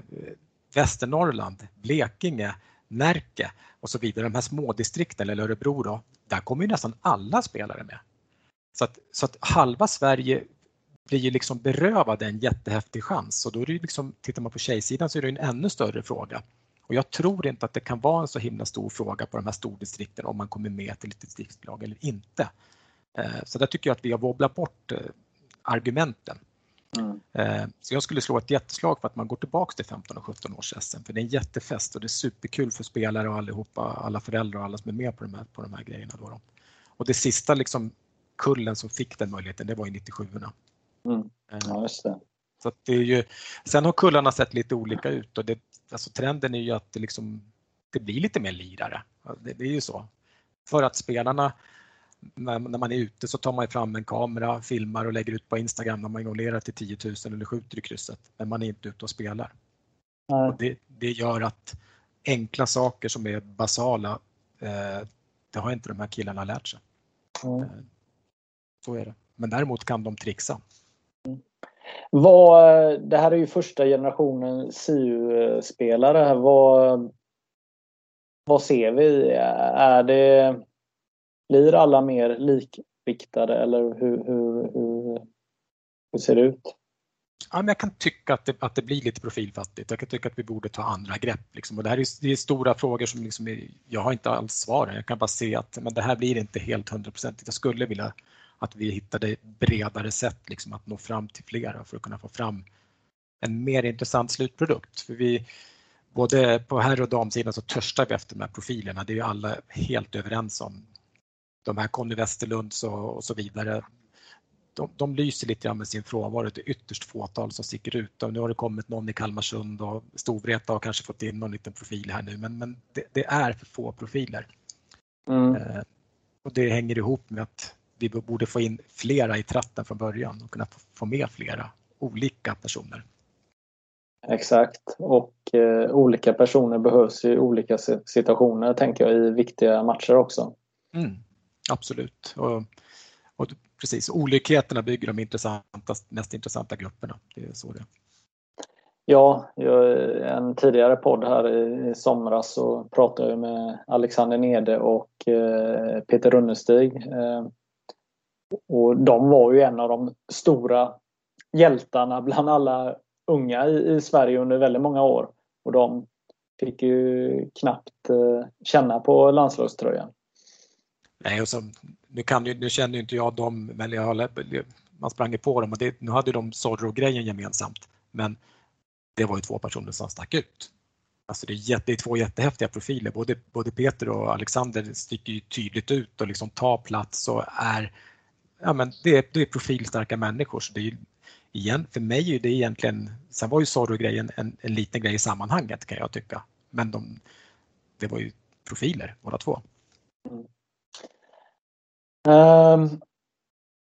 Västernorrland, Blekinge, Närke och så vidare, de här smådistrikten eller Örebro då, där kommer ju nästan alla spelare med. Så att, så att halva Sverige blir ju liksom berövade en jättehäftig chans och då är det liksom, tittar man på tjejsidan så är det en ännu större fråga. Och jag tror inte att det kan vara en så himla stor fråga på de här stordistrikten om man kommer med till ett distriktslag eller inte. Eh, så där tycker jag att vi har wobblat bort eh, argumenten. Mm. Eh, så jag skulle slå ett jätteslag för att man går tillbaks till 15 och 17 års SM för det är en jättefest och det är superkul för spelare och allihopa, alla föräldrar och alla som är med på de här, på de här grejerna. Då. Och det sista liksom kullen som fick den möjligheten, det var i 97 orna mm. Ja, just det. Så det är ju, sen har kullarna sett lite olika ut och det, alltså trenden är ju att det, liksom, det blir lite mer lirare. Det, det är ju så. För att spelarna när, när, man är ute så tar man fram en kamera, filmar och lägger ut på Instagram när man jonglerar till 10 000 eller skjuter i krysset. Men man är inte ute och spelar. Och det, det, gör att enkla saker som är basala, eh, det har inte de här killarna lärt sig. Mm. Eh, så är det. Men däremot kan de trixa. Vad, det här är ju första generationen CU-spelare. Vad, vad ser vi? Är det blir alla mer likriktade eller hur, hur, hur, hur ser det ut? Ja, men jag kan tycka att det, att det blir lite profilfattigt. Jag kan tycka att vi borde ta andra grepp. Liksom. Och det här är, det är stora frågor som liksom är, jag har inte alls svaren. Jag kan bara se att men det här blir inte helt hundraprocentigt. Jag skulle vilja att vi hittade bredare sätt liksom, att nå fram till flera för att kunna få fram en mer intressant slutprodukt. För vi, både på herr och damsidan så törstar vi efter de här profilerna. Det är ju alla helt överens om de här Conny Westerlunds och, och så vidare, de, de lyser lite grann med sin frånvaro. Det är ytterst fåtal som sticker ut. Och nu har det kommit någon i Kalmarsund och Storvreta har kanske fått in någon liten profil här nu, men, men det, det är för få profiler. Mm. Eh, och det hänger ihop med att vi borde få in flera i tratten från början och kunna få med flera olika personer. Exakt och eh, olika personer behövs i olika situationer tänker jag i viktiga matcher också. Mm. Absolut. Och, och precis, olikheterna bygger de intressanta, mest intressanta grupperna. Det är så det Ja, en tidigare podd här i somras så pratade jag med Alexander Nede och eh, Peter Runnestig. Eh, och de var ju en av de stora hjältarna bland alla unga i Sverige under väldigt många år. Och de fick ju knappt eh, känna på landslagströjan. Nej, och så, nu, kan, nu känner inte jag dem, men jag, man sprang ju på dem och det, nu hade de Zorro-grejen gemensamt. Men det var ju två personer som stack ut. Alltså det, är jätte, det är två jättehäftiga profiler, både, både Peter och Alexander sticker ju tydligt ut och liksom tar plats och är, ja men det, är, det är profilstarka människor. Så det är igen, för mig är det egentligen, sen var ju Zorro-grejen en, en liten grej i sammanhanget kan jag tycka. Men de, det var ju profiler båda två. Mm. Um,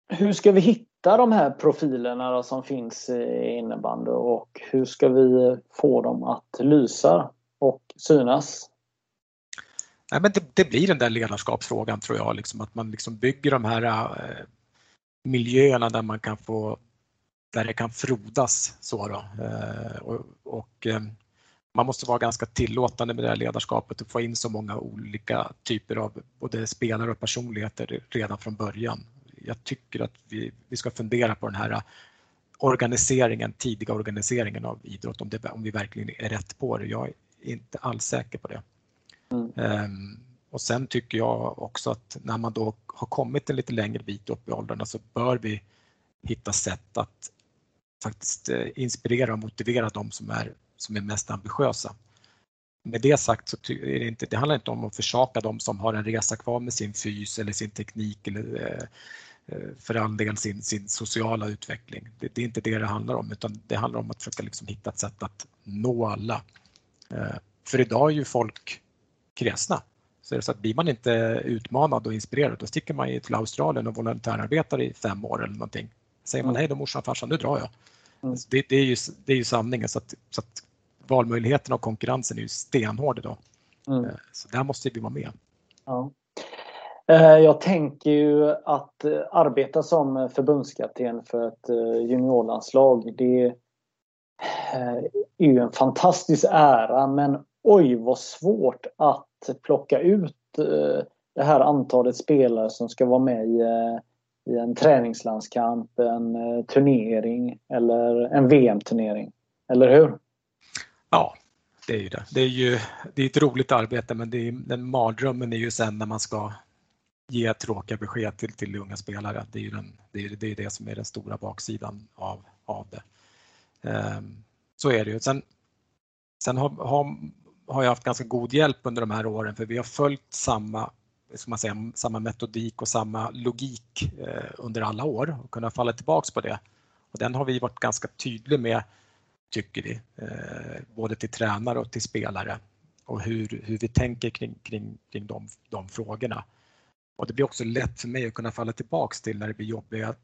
hur ska vi hitta de här profilerna som finns i innebandy och hur ska vi få dem att lysa och synas? Nej, men det, det blir den där ledarskapsfrågan tror jag, liksom, att man liksom bygger de här äh, miljöerna där man kan få där det kan frodas. Så då. Äh, och, och äh, man måste vara ganska tillåtande med det här ledarskapet och få in så många olika typer av både spelare och personligheter redan från början. Jag tycker att vi, vi ska fundera på den här organiseringen, tidiga organiseringen av idrott, om, det, om vi verkligen är rätt på det. Jag är inte alls säker på det. Mm. Um, och sen tycker jag också att när man då har kommit en lite längre bit upp i åldrarna så bör vi hitta sätt att faktiskt eh, inspirera och motivera de som är, som är mest ambitiösa. Med det sagt så är det, inte, det handlar inte om att försaka de som har en resa kvar med sin fys eller sin teknik eller eh, eh, för all del sin, sin sociala utveckling. Det, det, är inte det det handlar om utan det handlar om att försöka liksom hitta ett sätt att nå alla. För idag är ju folk kräsna. Så är det så att blir man inte utmanad och inspirerad då sticker man till Australien och volontärarbetar i fem år eller någonting. Säger man mm. hej då morsan farsan, nu drar jag. Mm. Det, det, är ju, det är ju sanningen så att, så att valmöjligheterna och konkurrensen är ju stenhård idag. Mm. Eh, så där måste vi vara med. Ja. Eh, jag tänker ju att eh, arbeta som förbundskapten för ett juniorlandslag det är ju en fantastisk ära men oj vad svårt att plocka ut eh, det här antalet spelare som ska vara med i, eh, i en träningslandskamp, en eh, turnering eller en VM-turnering. Eller hur? Ja, det är ju det. Det är ju det är ett roligt arbete men det är, den mardrömmen är ju sen när man ska ge tråkiga besked till, till unga spelare. Det är ju den, det, är, det, är det som är den stora baksidan av, av det. Um, så är det ju. Sen, sen har, har, har jag haft ganska god hjälp under de här åren för vi har följt samma, ska man säga, samma metodik och samma logik eh, under alla år och kunnat falla tillbaks på det. Och den har vi varit ganska tydliga med, tycker vi, eh, både till tränare och till spelare och hur, hur vi tänker kring, kring, kring de, de frågorna. Och det blir också lätt för mig att kunna falla tillbaks till när det blir jobbiga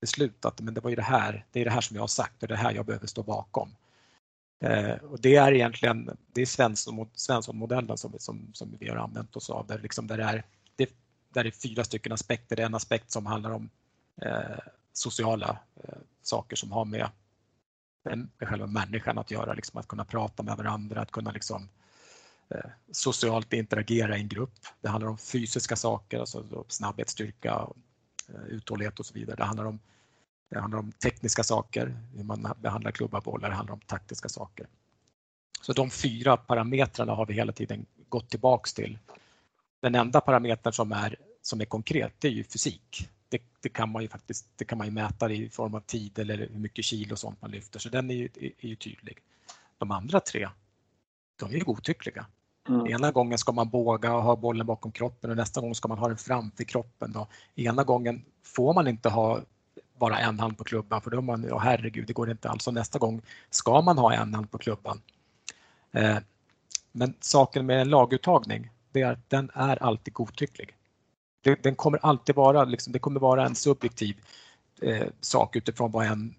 beslut att men det var ju det här, det är det här som jag har sagt och det här jag behöver stå bakom. Eh, och det är egentligen det är Svensson-modellen som, som, som vi har använt oss av. Där, liksom där, det är, det, där är fyra stycken aspekter. Det är en aspekt som handlar om eh, sociala eh, saker som har med, med själva människan att göra. Liksom att kunna prata med varandra, att kunna liksom, eh, socialt interagera i en grupp. Det handlar om fysiska saker, alltså snabbhet, styrka, eh, uthållighet och så vidare. Det handlar om det handlar om tekniska saker, hur man behandlar klubba bollar, det handlar om taktiska saker. Så de fyra parametrarna har vi hela tiden gått tillbaks till. Den enda parametern som är, som är konkret, det är ju fysik. Det, det, kan man ju faktiskt det kan man ju mäta i form av tid eller hur mycket kilo och sånt man lyfter, så den är ju, är ju tydlig. De andra tre, de är ju godtyckliga. Mm. Ena gången ska man båga och ha bollen bakom kroppen och nästa gång ska man ha den framför kroppen. Då. Ena gången får man inte ha bara en hand på klubban för då man, oh, herregud, det går inte alls. Och nästa gång ska man ha en hand på klubban. Eh, men saken med en laguttagning, det är att den är alltid godtycklig. Det, den kommer alltid vara, liksom, det kommer vara en subjektiv eh, sak utifrån vad en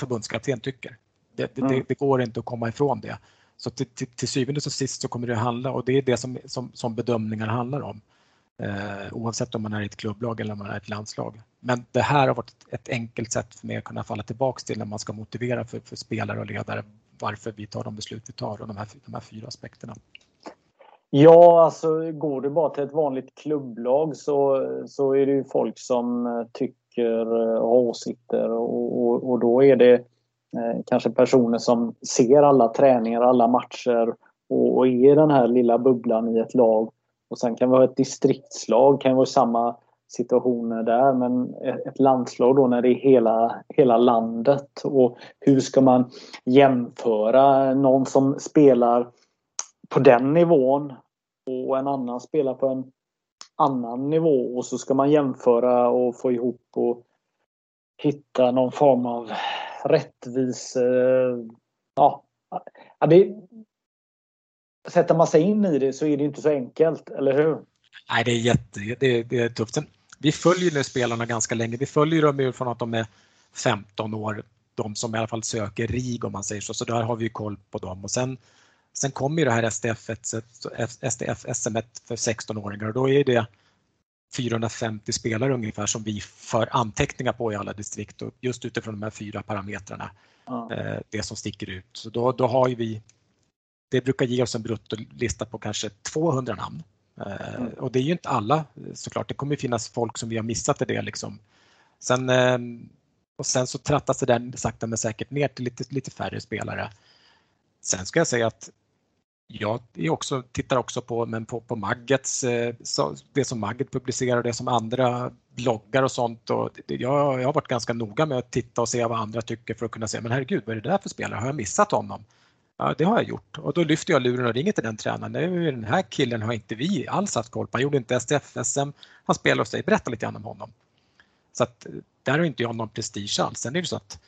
förbundskapten tycker. Det, det, mm. det, går inte att komma ifrån det. Så till, till, till syvende och sist så kommer det handla och det är det som, som, som bedömningar handlar om. Eh, oavsett om man är i ett klubblag eller om man är i ett landslag. Men det här har varit ett enkelt sätt för mig att kunna falla tillbaks till när man ska motivera för, för spelare och ledare varför vi tar de beslut vi tar och de här, de här fyra aspekterna. Ja, alltså går du bara till ett vanligt klubblag så, så är det ju folk som eh, tycker eh, och har åsikter och, och, och, då är det eh, kanske personer som ser alla träningar, alla matcher och, och är den här lilla bubblan i ett lag och sen kan vi ha ett distriktslag, kan vara samma situationer där, men ett landslag då när det är hela, hela landet. Och hur ska man jämföra någon som spelar på den nivån och en annan spelar på en annan nivå och så ska man jämföra och få ihop och hitta någon form av rättvis... Ja, det, sätter man sig in i det så är det inte så enkelt, eller hur? Nej, det är jätte, det, det är tufft vi följer nu spelarna ganska länge. Vi följer dem utifrån att de är 15 år, de som i alla fall söker RIG om man säger så, så där har vi koll på dem. Och sen, sen kommer ju det här SDF, SDF SM för 16-åringar och då är det 450 spelare ungefär som vi för anteckningar på i alla distrikt och just utifrån de här fyra parametrarna, ja. Eh, det som sticker ut. Så då, då har vi det brukar ge oss en bruttolista på kanske 200 namn. Eh, mm. Och det är ju inte alla såklart. Det kommer finnas folk som vi har missat i det. Liksom. Sen, eh, och sen så trattas det där sakta men säkert ner till lite, lite färre spelare. Sen ska jag säga att Jag är också, tittar också på, men på, på Maggets, eh, det som Magget publicerar, det som andra bloggar och sånt. Och jag, jag har varit ganska noga med att titta och se vad andra tycker för att kunna säga, men herregud, vad är det där för spelare? Har jag missat honom? Ja, det har jag gjort och då lyfter jag luren och ringer till den tränaren. Den här killen har inte vi alls haft koll på. Han gjorde inte STF-SM, han spelar hos dig. Berätta lite grann om honom. Så att där har inte jag någon prestige alls. Sen är det så att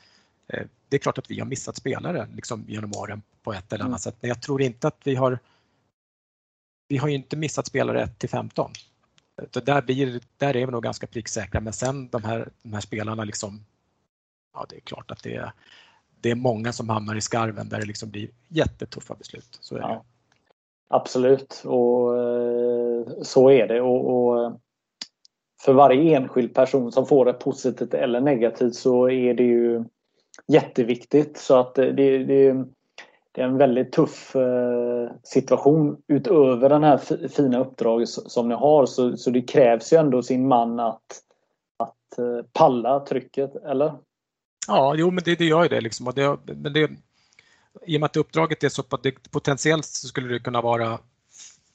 eh, det är klart att vi har missat spelare liksom genom åren på ett eller annat mm. sätt, men jag tror inte att vi har vi har ju inte missat spelare 1 till 15. där, blir, där är vi nog ganska pricksäkra, men sen de här, de här spelarna liksom, ja det är klart att det är, det är många som hamnar i skarven där det liksom blir jättetuffa beslut. Så är det. Ja, absolut, och eh, så är det. Och, och, eh, för varje enskild person som får det positivt eller negativt så är det ju jätteviktigt. Så att det, det, det är en väldigt tuff eh, situation utöver den här fina uppdraget som ni har. Så, så det krävs ju ändå sin man att, att palla trycket, eller? Ja, jo men det, det gör ju det. Liksom. Och det, men det I och med att uppdraget är så potentiellt så skulle det kunna vara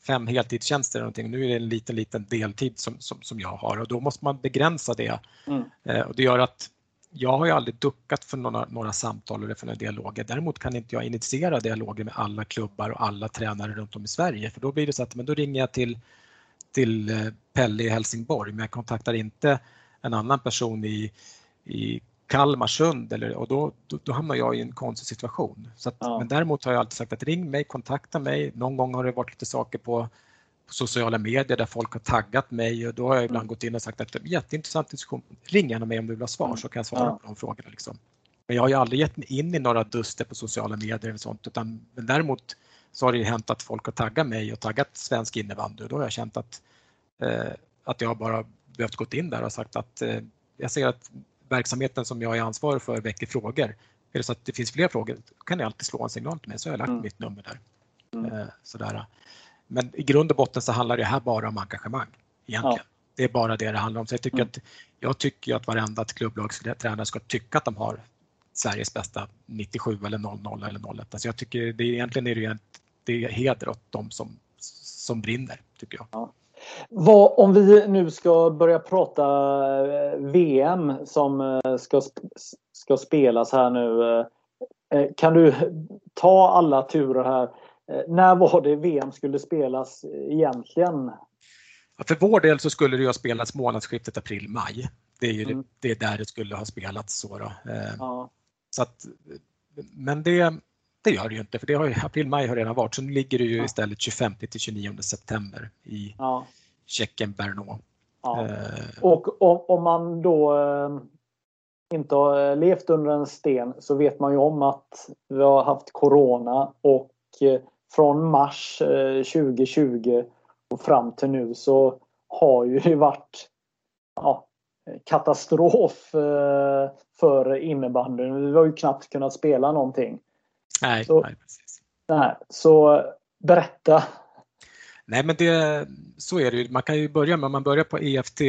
fem heltidstjänster eller någonting. Nu är det en liten, liten deltid som, som, som jag har och då måste man begränsa det. Mm. Eh, och det gör att jag har ju aldrig duckat för några, några samtal eller för några dialoger. Däremot kan inte jag initiera dialoger med alla klubbar och alla tränare runt om i Sverige för då blir det så att men då ringer jag till, till eh, Pelle i Helsingborg men jag kontaktar inte en annan person i, i Kalmarsund eller, och då, då, då, hamnar jag i en konstig situation. Så att, ja. Men däremot har jag alltid sagt att ring mig, kontakta mig. Någon gång har det varit lite saker på, på sociala medier där folk har taggat mig och då har jag ibland mm. gått in och sagt att det är jätteintressant diskussion. Ring gärna mig om du vill ha svar mm. så kan jag svara ja. på de frågorna. Liksom. Men jag har ju aldrig gett mig in i några duster på sociala medier eller sånt utan men däremot så har det hänt att folk har taggat mig och taggat svensk innebandy och då har jag känt att, eh, att jag bara behövt gått in där och sagt att eh, jag ser att verksamheten som jag är ansvarig för väcker frågor. Är det så att det finns fler frågor kan ni alltid slå en signal till mig så har jag lagt mm. mitt nummer där. Mm. Eh, sådär. Men i grund och botten så handlar det här bara om engagemang egentligen. Ja. Det är bara det det handlar om. Så jag tycker, mm. att, jag tycker att varenda klubblagstränare ska tycka att de har Sveriges bästa 97 eller 00 eller 01. Alltså jag tycker det är, egentligen är det, det är heder åt de som, som brinner, tycker jag. Ja. Vad, om vi nu ska börja prata eh, VM som eh, ska, ska spelas här nu. Eh, kan du ta alla turer här? När var det VM skulle spelas egentligen? För vår del så skulle det ha spelats månadsskiftet april-maj. Det är ju mm. det, det, är där det skulle ha spelats. Så, då. Ja. så att, men det, det gör det ju inte för det har ju, april-maj har redan varit så nu ligger det ju ja. istället 25 till 29 september i ja. Tjeckien Brno. Ja. Eh. Och om, om, man då eh, inte har levt under en sten så vet man ju om att vi har haft Corona och eh, från mars 2020 och fram till nu så har ju det varit ja, katastrof för innebandyn. Vi har ju knappt kunnat spela någonting. Nej, så, nej, precis. Nej, så berätta. Nej, men det, så är det ju. Man kan ju börja med, om man börjar på EFT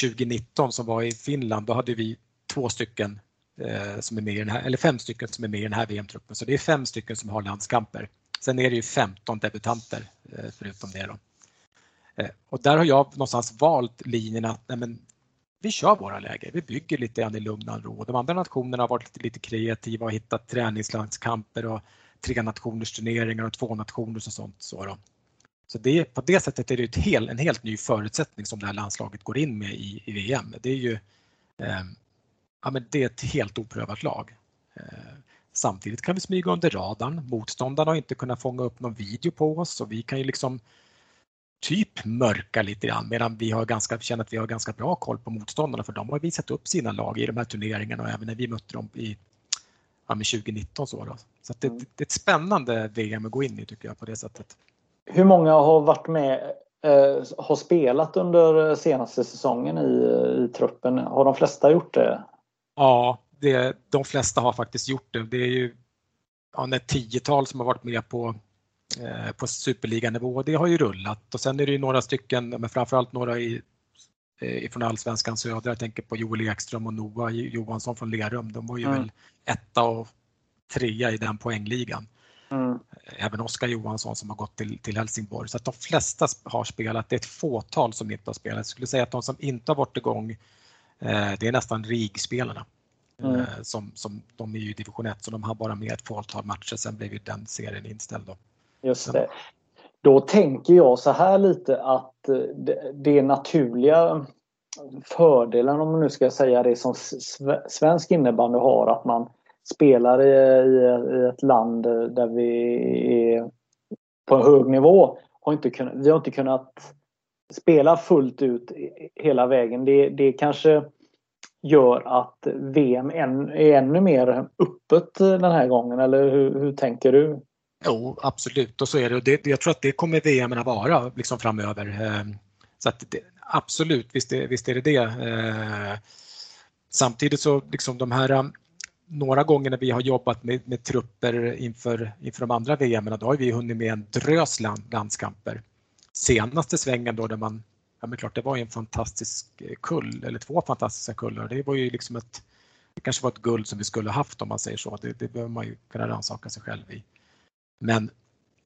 2019 som var i Finland, då hade vi två stycken eh, som är med i den här, eller fem stycken som är med i den här VM-truppen. Så det är fem stycken som har landskamper. Sen är det ju 15 debutanter eh, förutom det. Då. Eh, och där har jag någonstans valt linjen att nej men, vi kör våra läger, vi bygger lite grann i lugn och ro. De andra nationerna har varit lite, lite kreativa och hittat träningslandskamper och tre nationers turneringar och två nationers och sånt. Så, då. så det, på det sättet är det ett hel, en helt ny förutsättning som det här landslaget går in med i, i VM. Det är ju eh, ja, men det är ett helt oprövat lag. Eh, samtidigt kan vi smyga under radarn. Motståndarna har inte kunnat fånga upp någon video på oss och vi kan ju liksom typ mörka lite grann medan vi har ganska, känner att vi har ganska bra koll på motståndarna för de har visat upp sina lag i de här turneringarna och även när vi mötte dem i ja, 2019. Så, då. så det, mm. det, är ett spännande VM att gå in i tycker jag på det sättet. Hur många har varit med eh, har spelat under senaste säsongen i, i truppen? Har de flesta gjort det? Ja, det, de flesta har faktiskt gjort det. Det är ju ja, ett tiotal som har varit med på Eh, på superliganivå. Det har ju rullat och sen är det ju några stycken, men framförallt några i, eh, ifrån Allsvenskan södra. Jag tänker på Joel Ekström och Noah Johansson från Lerum. De var ju mm. väl etta och trea i den poängligan. Mm. Även Oskar Johansson som har gått till, till Helsingborg. Så att de flesta har spelat. Det är ett fåtal som inte har spelat. Jag skulle säga att de som inte har varit igång, eh, det är nästan RIG-spelarna. Mm. Eh, som, som, de är ju i division 1 så de har bara med ett fåtal matcher. Sen blev ju den serien inställd. Då. Just det. Då tänker jag så här lite att eh, det, naturliga fördelen, om man nu ska säga det, som svensk innebandy har, att man spelar i, ett land där vi är på en hög nivå. Har inte kunnat, vi har inte kunnat spela fullt ut hela vägen. Det, det kanske gör att VM är ännu mer öppet den här gången, eller hur, hur tänker du? Jo, absolut och så är det. det jag tror att det kommer VM att vara liksom framöver. Eh, så att det, absolut, visst är, visst är det det. Eh, samtidigt så liksom de här eh, några gånger när vi har jobbat med, med trupper inför, inför de andra VM, då har vi hunnit med en drös land, landskamper. Senaste svängen då där man, ja men klart det var ju en fantastisk kull, eller två fantastiska kullar. Det var ju liksom ett, det kanske var ett guld som vi skulle haft om man säger så. Det, det behöver man ju kunna rannsaka sig själv i. Men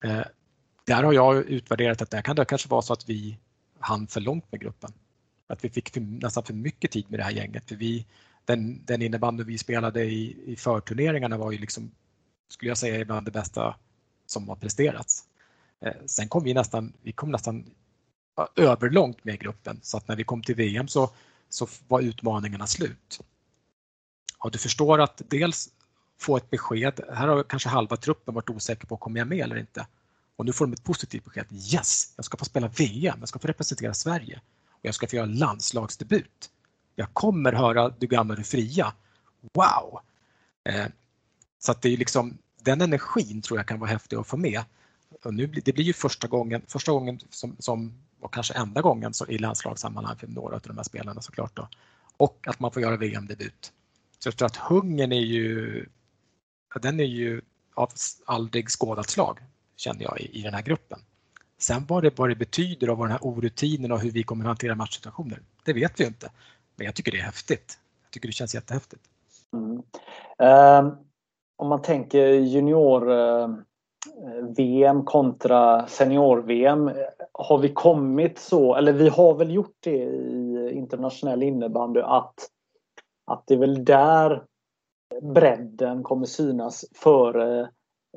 eh, där har jag utvärderat att det kan det kanske vara så att vi hann för långt med gruppen. Att vi fick för, nästan för mycket tid med det här gänget. För vi, den, den innebandy vi spelade i, i förturneringarna var ju liksom, skulle jag säga, ibland det bästa som har presterats. Eh, sen kom vi nästan, vi kom nästan överlångt med gruppen så att när vi kom till VM så, så var utmaningarna slut. Och du förstår att dels få ett besked, här har kanske halva truppen varit osäker på, kommer jag med eller inte? Och nu får de ett positivt besked, yes, jag ska få spela VM, jag ska få representera Sverige och jag ska få göra landslagsdebut. Jag kommer höra Du gamla, du fria. Wow! Eh, så att det är liksom, den energin tror jag kan vara häftig att få med. Och nu, det blir ju första gången, första gången som, som och kanske enda gången så i landslagssammanhang för några av de här spelarna såklart. Då. Och att man får göra VM-debut. Så jag tror att hungern är ju, den är ju av aldrig skådat slag, kände jag i, i den här gruppen. Sen vad det, vad det betyder och vad den här orutinen och hur vi kommer att hantera matchsituationer, det vet vi inte. Men jag tycker det är häftigt. Jag tycker det känns jättehäftigt. Mm. Um, om man tänker junior-VM eh, uh, kontra senior-VM. Har vi kommit så, eller vi har väl gjort det i internationell innebandy att, att det är väl där bredden kommer synas före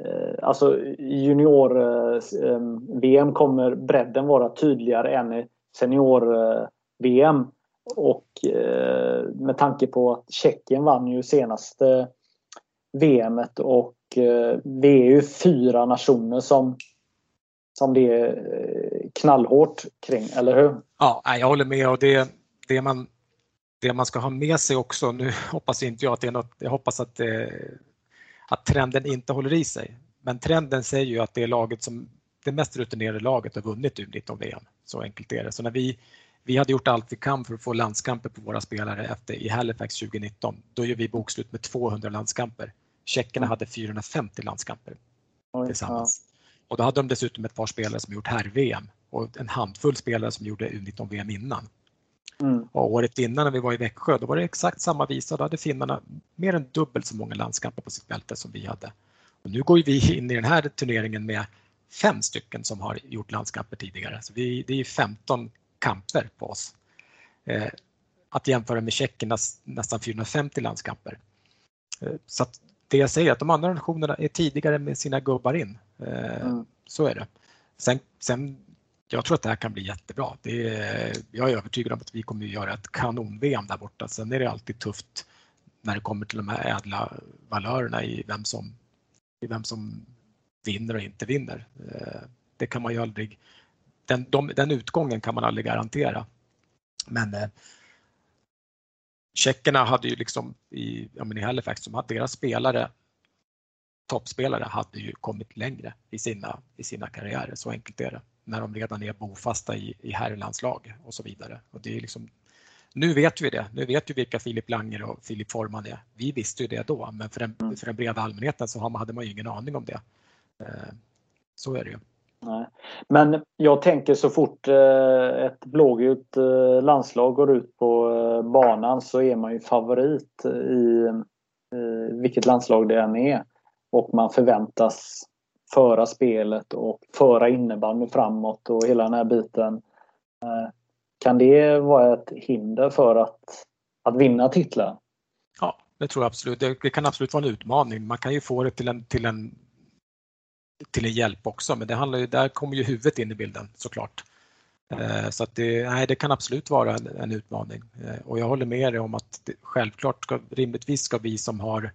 eh, Alltså junior-VM eh, kommer bredden vara tydligare än i senior-VM. Eh, och med tanke på att Tjeckien vann ju senaste VMet och det vi är ju fyra nationer som, som det är knallhårt kring, eller hur? Ja, jag håller med och det, det, man, det man ska ha med sig också, nu [laughs] hoppas inte jag att det är något, jag hoppas att, att trenden inte håller i sig. Men trenden säger ju att det är laget som, det mest rutinerade laget har vunnit U19-VM. Så enkelt är det. Så när vi vi hade gjort allt vi kan för att få landskamper på våra spelare efter i Halifax 2019. Då gör vi bokslut med 200 landskamper. Tjeckerna mm. hade 450 landskamper tillsammans. Och då hade de dessutom ett par spelare som gjort herr-VM och en handfull spelare som gjorde U19-VM innan. Mm. Och året innan när vi var i Växjö, då var det exakt samma visa. Då hade finnarna mer än dubbelt så många landskamper på sitt bälte som vi hade. Och nu går vi in i den här turneringen med fem stycken som har gjort landskamper tidigare. Så vi, det är 15 kamper på oss. Eh, att jämföra med Tjeckernas nästan 450 landskamper. Eh, så det jag säger är att de andra nationerna är tidigare med sina gubbar in. Eh, mm. Så är det. Sen, sen, jag tror att det här kan bli jättebra. Det är, jag är övertygad om att vi kommer att göra ett kanon-VM där borta. Sen är det alltid tufft när det kommer till de här ädla valörerna i vem som, i vem som vinner och inte vinner. Eh, det kan man ju aldrig den, de, den utgången kan man aldrig garantera. Men eh, tjeckerna hade ju liksom i, ja, men i Halifax, som hade deras spelare, toppspelare hade ju kommit längre i sina, i sina karriärer, så enkelt är det. När de redan är bofasta i, i herrlandslag och så vidare. Och det är liksom, nu vet vi det. Nu vet vi vilka Filip Langer och Filip Forman är. Vi visste ju det då, men för den, mm. för den breda allmänheten så hade man ju ingen aning om det. Eh, så är det ju. Nej. Men jag tänker så fort eh, ett blågult eh, landslag går ut på banan så är man ju favorit i vilket landslag det än är. Och man förväntas föra spelet och föra innebandy framåt och hela den här biten. Eh, kan det vara ett hinder för att, att vinna titlar? Ja, det tror jag absolut. Det, det, kan absolut vara en utmaning. Man kan ju få det till en, till en, till en hjälp också, men det handlar ju, där kommer ju huvudet in i bilden såklart. Eh, så att det, nej, det kan absolut vara en, en utmaning eh, och jag håller med dig om att det, självklart ska, rimligtvis ska vi som har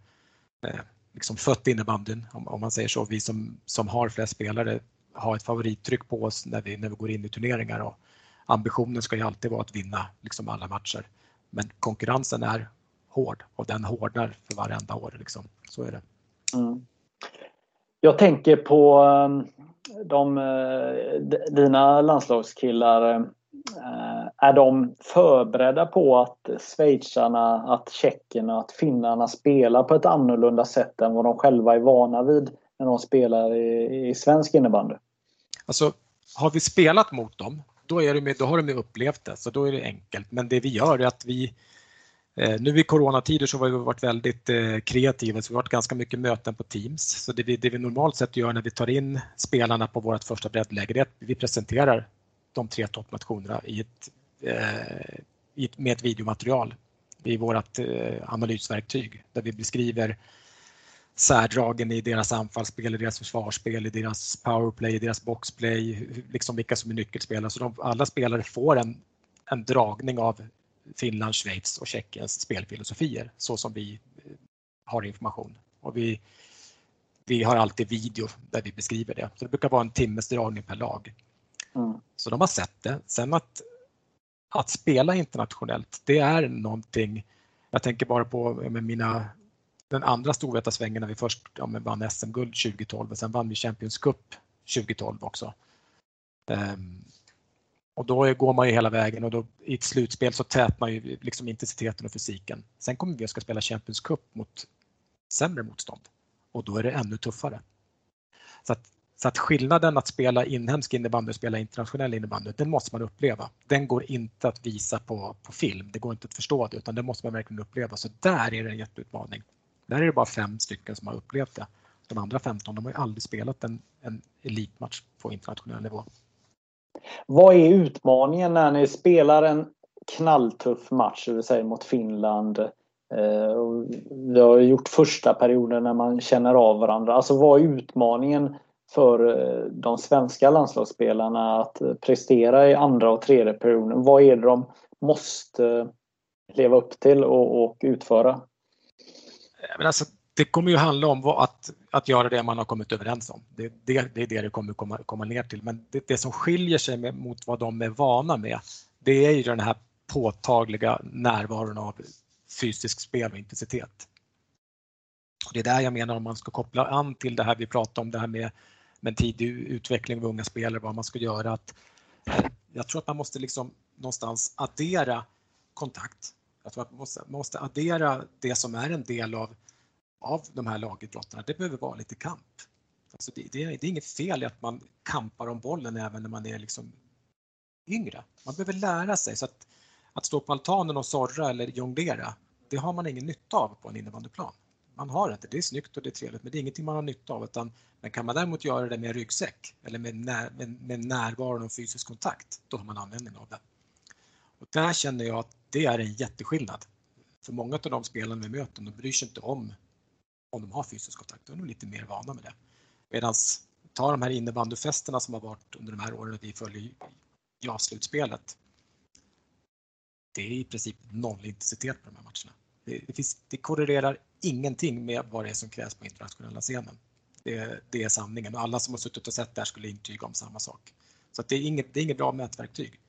eh, liksom fött innebandyn, om, om man säger så, vi som, som har flest spelare har ett favorittryck på oss när vi, när vi går in i turneringar och ambitionen ska ju alltid vara att vinna liksom alla matcher. Men konkurrensen är hård och den hårdnar för varenda år. Liksom. Så är det. Mm. Jag tänker på eh, de, eh, dina landslagskillar, eh, Eh, är de förberedda på att schweizarna, att tjeckerna, att finnarna spelar på ett annorlunda sätt än vad de själva är vana vid när de spelar i, i svensk innebandy? Alltså, har vi spelat mot dem, då, är det med, då har de upplevt det, så då är det enkelt. Men det vi gör är att vi Eh, nu i coronatider så har vi varit väldigt eh, kreativa, så vi har varit ganska mycket möten på Teams. Så det vi, det vi normalt sett gör när vi tar in spelarna på vårt första breddläger är att vi presenterar de tre toppnationerna i ett, eh, med ett videomaterial i vårt eh, analysverktyg där vi beskriver särdragen i deras anfallsspel, i deras försvarsspel, i deras powerplay, i deras boxplay, liksom vilka som är nyckelspelare. Så de, alla spelare får en, en dragning av Finland, Schweiz och Tjeckiens spelfilosofier så som vi eh, har information. Och vi, vi har alltid video där vi beskriver det. Så det brukar vara en timmes dragning per lag. Mm. Så de har sett det. Sen att, att spela internationellt, det är någonting, jag tänker bara på med mina, den andra Storvätarsvängen när vi först ja, vann SM-guld 2012 och sen vann vi Champions Cup 2012 också. Um, och då går man ju hela vägen och då, i ett slutspel så tätnar ju liksom intensiteten och fysiken. Sen kommer vi att ska spela Champions Cup mot sämre motstånd och då är det ännu tuffare. Så att, så att skillnaden att spela inhemsk innebandy och spela internationell innebandy, den måste man uppleva. Den går inte att visa på, på film, det går inte att förstå det utan det måste man verkligen uppleva. Så där är det en jätteutmaning. Där är det bara fem stycken som har upplevt det. De andra 15 de har ju aldrig spelat en, en elitmatch på internationell nivå. Vad är utmaningen när ni spelar en knalltuff match, det vill säga mot Finland? Eh, vi har gjort första perioden när man känner av varandra. Alltså vad är utmaningen för eh, de svenska landslagsspelarna att prestera i andra och tredje perioden? Vad är det de måste eh, leva upp till och, och utföra? Men alltså, det kommer ju handla om att, att göra det man har kommit överens om. Det, det, det är det det kommer komma, komma ner till. Men det, det som skiljer sig med, mot vad de är vana med, det är ju den här påtagliga närvaron av fysisk spel och intensitet. Och det är där jag menar om man ska koppla an till det här vi pratade om, det här med, med tidig utveckling av unga spelare, vad man ska göra. Att, eh, jag tror att man måste liksom någonstans addera kontakt. Jag tror att man måste, man måste addera det som är en del av av de här lagidrotterna, det behöver vara lite kamp. Alltså det, det, det, är inget fel i att man kampar om bollen även när man är liksom yngre. Man behöver lära sig. så att, att stå på altanen och sorra eller jonglera, det har man ingen nytta av på en innebandyplan. Man har inte, det är snyggt och det är trevligt men det är ingenting man har nytta av. Utan, men kan man däremot göra det med ryggsäck eller med, när, med, med närvaron och fysisk kontakt, då har man användning av det. Och där känner jag att det är en jätteskillnad. För många av de spelarna vi möter, de bryr sig inte om om de har fysisk kontakt. De är nog lite mer vana med det. Medan ta de här innebandyfesterna som har varit under de här åren vi följer JAS-slutspelet. Det är i princip noll intensitet på de här matcherna. Det, det, finns, det korrelerar ingenting med vad det är som krävs på internationella scenen. Det, det är sanningen och alla som har suttit och sett det här skulle intyga om samma sak. Så det, är inget, det är inget bra mätverktyg.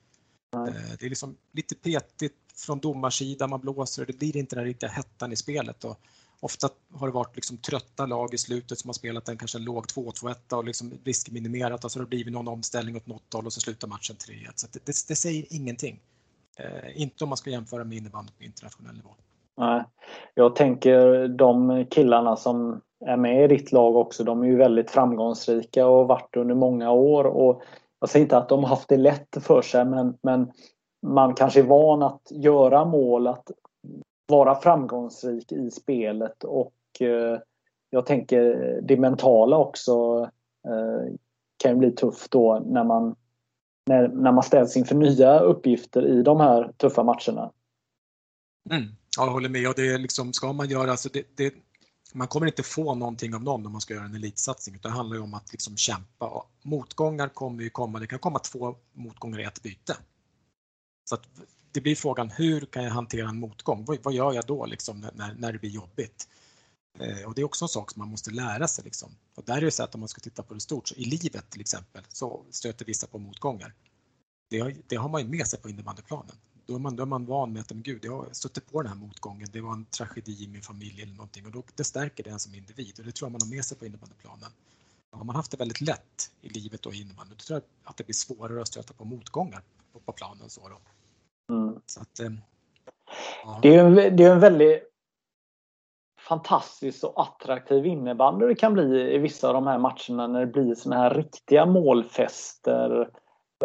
Mm. Det är liksom lite petigt från domarsidan, man blåser och det blir inte den riktiga hettan i spelet. Och Ofta har det varit liksom trötta lag i slutet som har spelat en kanske en låg 2-2-1 och liksom riskminimerat och så har det blivit någon omställning åt något håll och så slutar matchen 3-1. Så det, det, det, säger ingenting. Eh, inte om man ska jämföra med innebandy på internationell nivå. Nej. Jag tänker de killarna som är med i ditt lag också, de är ju väldigt framgångsrika och har varit under många år. Och jag säger inte att de har haft det lätt för sig men, men man kanske är van att göra mål, att vara framgångsrik i spelet och eh, jag tänker det mentala också eh, kan ju bli tufft då när man, när, när man ställs inför nya uppgifter i de här tuffa matcherna. Mm. Ja, jag håller med. Och det är liksom, ska man göra, alltså det, det, man kommer inte få någonting av någon om man ska göra en elitsatsning utan det handlar ju om att liksom kämpa. Motgångar kommer ju komma, det kan komma två motgångar i ett byte. Så att det blir frågan hur kan jag hantera en motgång? Vad, vad gör jag då liksom när, när det blir jobbigt? Eh, och det är också en sak som man måste lära sig. Liksom. Och där är det så att om man ska titta på det stort, så i livet till exempel så stöter vissa på motgångar. Det har, det har man ju med sig på innebandyplanen. Då är, man, då är man van med att men gud, jag har stött på den här motgången, det var en tragedi i min familj eller någonting och då, det stärker den som individ och det tror jag man har med sig på innebandyplanen. Har man haft det väldigt lätt i livet och i innebandy, då tror jag att det blir svårare att stöta på motgångar på, på planen. Så då. Mm. Så att, eh, ja. det, är en, det är en väldigt fantastisk och attraktiv innebandy det kan bli i vissa av de här matcherna när det blir såna här riktiga målfester.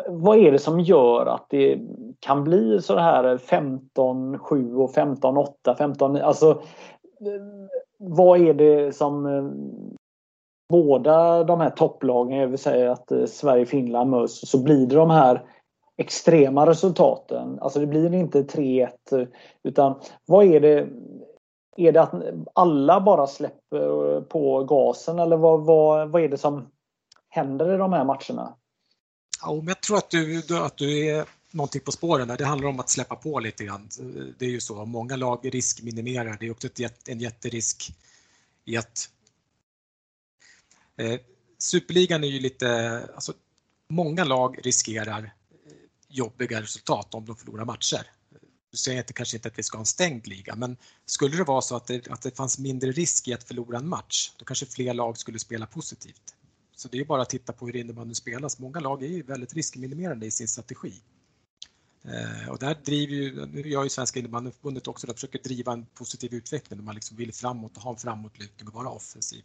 Vad är det som gör att det kan bli så här 15-7 och 15-8, 15 Alltså vad är det som eh, båda de här topplagen, jag vill säga att eh, Sverige, Finland möts, så blir det de här extrema resultaten. Alltså det blir inte 3-1 eh, utan vad är det är det att alla bara släpper på gasen eller vad, vad, vad är det som händer i de här matcherna? Ja, men jag tror att du, att du är någonting på spåren där. Det handlar om att släppa på lite grann. Det är ju så. Många lag riskminimerar. Det är också ett, en jätterisk i att eh, Superligan är ju lite, alltså många lag riskerar eh, jobbiga resultat om de förlorar matcher. Du säger inte, kanske inte att vi ska ha en stängd liga, men skulle det vara så att det, att det fanns mindre risk i att förlora en match, då kanske fler lag skulle spela positivt. Så det är bara att titta på hur innebandyn spelas. Många lag är ju väldigt riskminimerande i sin strategi. Eh, och där driver ju, nu gör ju Svenska innebandyförbundet också, det försöker driva en positiv utveckling där man liksom vill framåt och ha en framåtlutning och vara offensiv.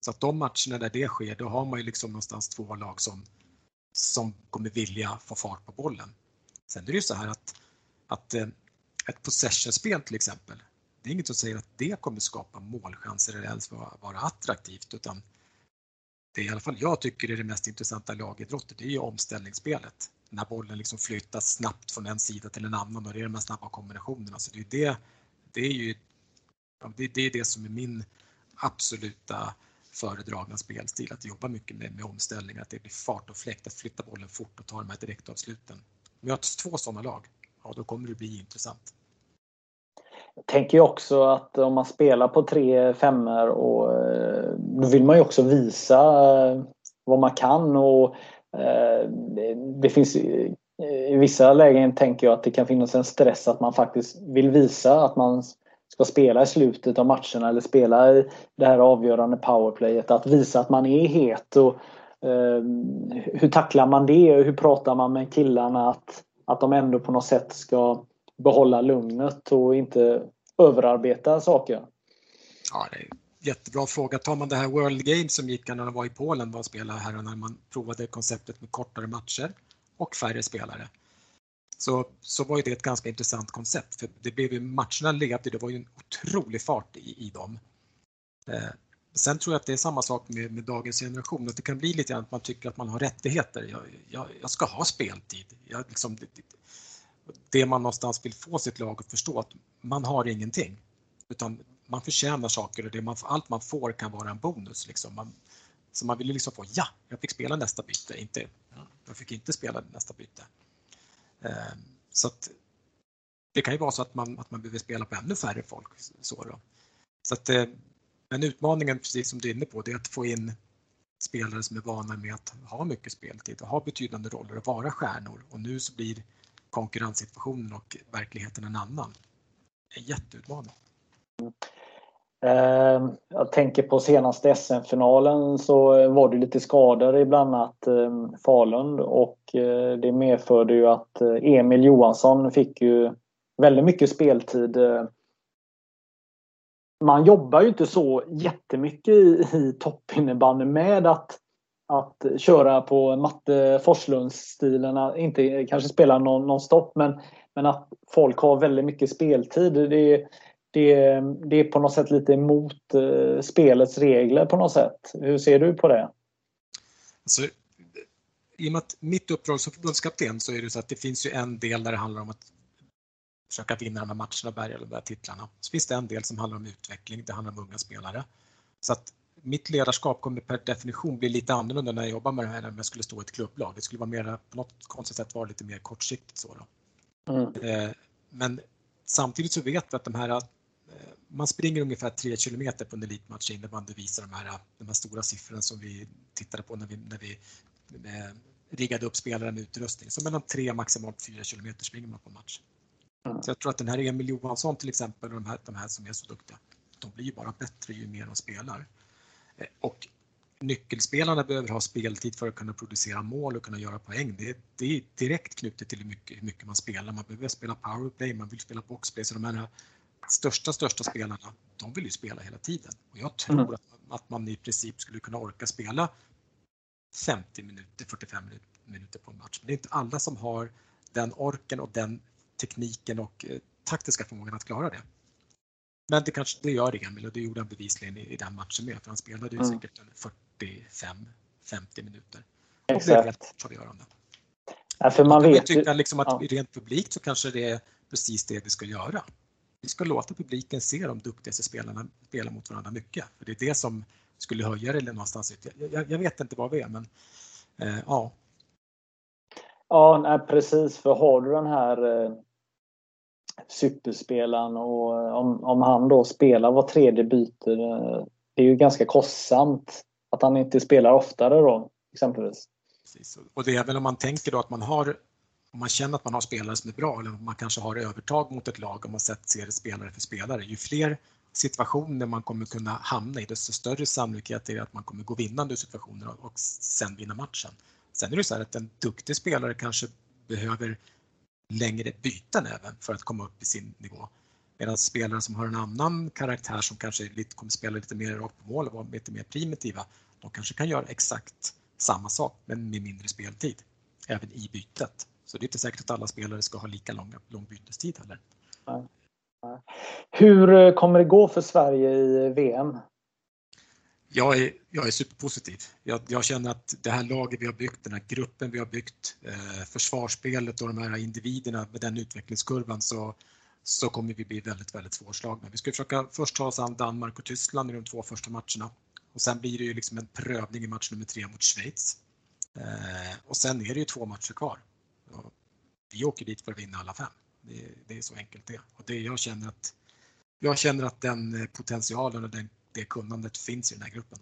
Så att de matcherna där det sker, då har man ju liksom någonstans två lag som som kommer vilja få fart på bollen. Sen är det ju så här att, att eh, ett possessionspel till exempel, det är inget som säger att det kommer skapa målchanser eller ens vara, vara attraktivt utan det i alla fall jag tycker är det mest intressanta lagidrotten, det är ju omställningsspelet. När bollen liksom flyttas snabbt från en sida till en annan och det är de här snabba kombinationerna. Så det, är det, det är ju det, det, är det som är min absoluta föredragna spelstil, att jobba mycket med, med omställningar, att det blir fart och fläkt, att flytta bollen fort och ta de här direktavsluten. Möts två sådana lag, ja då kommer det bli intressant. Jag tänker också att om man spelar på tre femmor och eh, då vill man ju också visa eh, vad man kan och eh, det finns i vissa lägen tänker jag att det kan finnas en stress att man faktiskt vill visa att man ska spela i slutet av matcherna eller spela i det här avgörande powerplayet. Att visa att man är het. Och, eh, hur tacklar man det? och Hur pratar man med killarna att, att de ändå på något sätt ska behålla lugnet och inte överarbeta saker? Ja, det är jättebra fråga. Tar man det här World Games som gick när man var i Polen var spelare här och när man provade konceptet med kortare matcher och färre spelare så, så var det ett ganska intressant koncept för det blev ju, matcherna levde, det var ju en otrolig fart i, i dem. Eh, sen tror jag att det är samma sak med, med dagens generation, att det kan bli lite grann att man tycker att man har rättigheter. Jag, jag, jag ska ha speltid. Jag, liksom, det, det det man någonstans vill få sitt lag att förstå att man har ingenting. Utan man förtjänar saker och det man, allt man får kan vara en bonus. Liksom. Man, så man vill liksom få, ja, jag fick spela nästa byte, inte, jag fick inte spela nästa byte. Eh, så att det kan ju vara så att man, att man behöver spela på ännu färre folk. Så då. Så att, eh, men utmaningen, precis som du är inne på, det är att få in spelare som är vana med att ha mycket speltid och ha betydande roller och vara stjärnor. Och nu så blir konkurrenssituationen och verkligheten en annan. En jätteutmaning. Ehm, jag tänker på senaste SM-finalen så var det lite skador i bland annat ehm, Falun och eh, det medförde ju att eh, Emil Johansson fick ju väldigt mycket speltid. Eh. Man jobbar ju inte så jättemycket i, i toppinnebandy med att, att köra på Matte Forslunds-stilen, inte kanske spela någon, någon stopp men, men att folk har väldigt mycket speltid. Det, det, det är på något sätt lite emot eh, spelets regler på något sätt. Hur ser du på det? Alltså, I och med att mitt uppdrag som förbundskapten så är det så att det finns ju en del där det handlar om att försöka vinna de här matcherna bärga de där titlarna. Så finns det en del som handlar om utveckling, det handlar om unga spelare. Så att mitt ledarskap kommer per definition bli lite annorlunda när jag jobbar med det här än om jag skulle stå i ett klubblag. Det skulle vara mer, på något konstigt sätt vara lite mer kortsiktigt så. Mm. Eh, men samtidigt så vet vi att de här eh, man springer ungefär 3 kilometer på en elitmatch innebandy visar de här, de här stora siffrorna som vi tittade på när vi, när vi eh, riggade upp spelare med utrustning. Så mellan 3 maximalt 4 kilometer springer man på match. Mm. Så jag tror att den här Emil Johansson till exempel och de här, de här som är så duktiga, de blir ju bara bättre ju mer de spelar. Eh, och nyckelspelarna behöver ha speltid för att kunna producera mål och kunna göra poäng. Det, det är direkt knutet till hur mycket, hur mycket man spelar. Man behöver spela powerplay, man vill spela boxplay. Så de här största, största spelarna, de vill ju spela hela tiden. Och jag tror mm. att, att man i princip skulle kunna orka spela 50 minuter, 45 minuter på en match. Men det är inte alla som har den orken och den tekniken och eh, taktiska förmågan att klara det. Men det kanske det gör Emil och det gjorde han bevisligen i, i den matchen med för han spelade ju mm. säkert 45-50 minuter. Och blev helt avgörande. Ja, för man vet tycka liksom att ja. rent publikt så kanske det är precis det vi ska göra. Vi ska låta publiken se de duktigaste spelarna spela mot varandra mycket. För Det är det som skulle höja det någonstans. Jag, jag, jag vet inte vad vi är men eh, ja. Ja, nej, precis. För har du den här eh, superspelaren och eh, om, om han då spelar var tredje byte. Eh, det är ju ganska kostsamt att han inte spelar oftare då exempelvis. Precis. Och det är väl om man tänker då att man har om man känner att man har spelare som är bra eller om man kanske har övertag mot ett lag om man sett ser spelare för spelare. Ju fler situationer man kommer kunna hamna i desto större sannolikhet är det att man kommer gå vinnande ur situationer och sen vinna matchen. Sen är det så här att en duktig spelare kanske behöver längre byten även för att komma upp i sin nivå. Medan spelare som har en annan karaktär som kanske lite, kommer spela lite mer rakt på mål och vara lite mer primitiva, de kanske kan göra exakt samma sak men med mindre speltid, även i bytet. Så det är inte säkert att alla spelare ska ha lika lång, lång bytestid heller. Hur kommer det gå för Sverige i VM? Jag är, jag är superpositiv. Jag, jag, känner att det här laget vi har byggt, den här gruppen vi har byggt, eh, försvarsspelet och de här individerna med den utvecklingskurvan så, så kommer vi bli väldigt, väldigt svårslagna. Vi ska försöka först ta oss an Danmark och Tyskland i de två första matcherna och sen blir det ju liksom en prövning i match nummer tre mot Schweiz. Eh, och sen är det ju två matcher kvar. Och vi åker dit för att vinna alla fem. Det, det är så enkelt det. Och det jag känner att jag känner att den eh, potentialen och den det kunnandet finns i den här gruppen.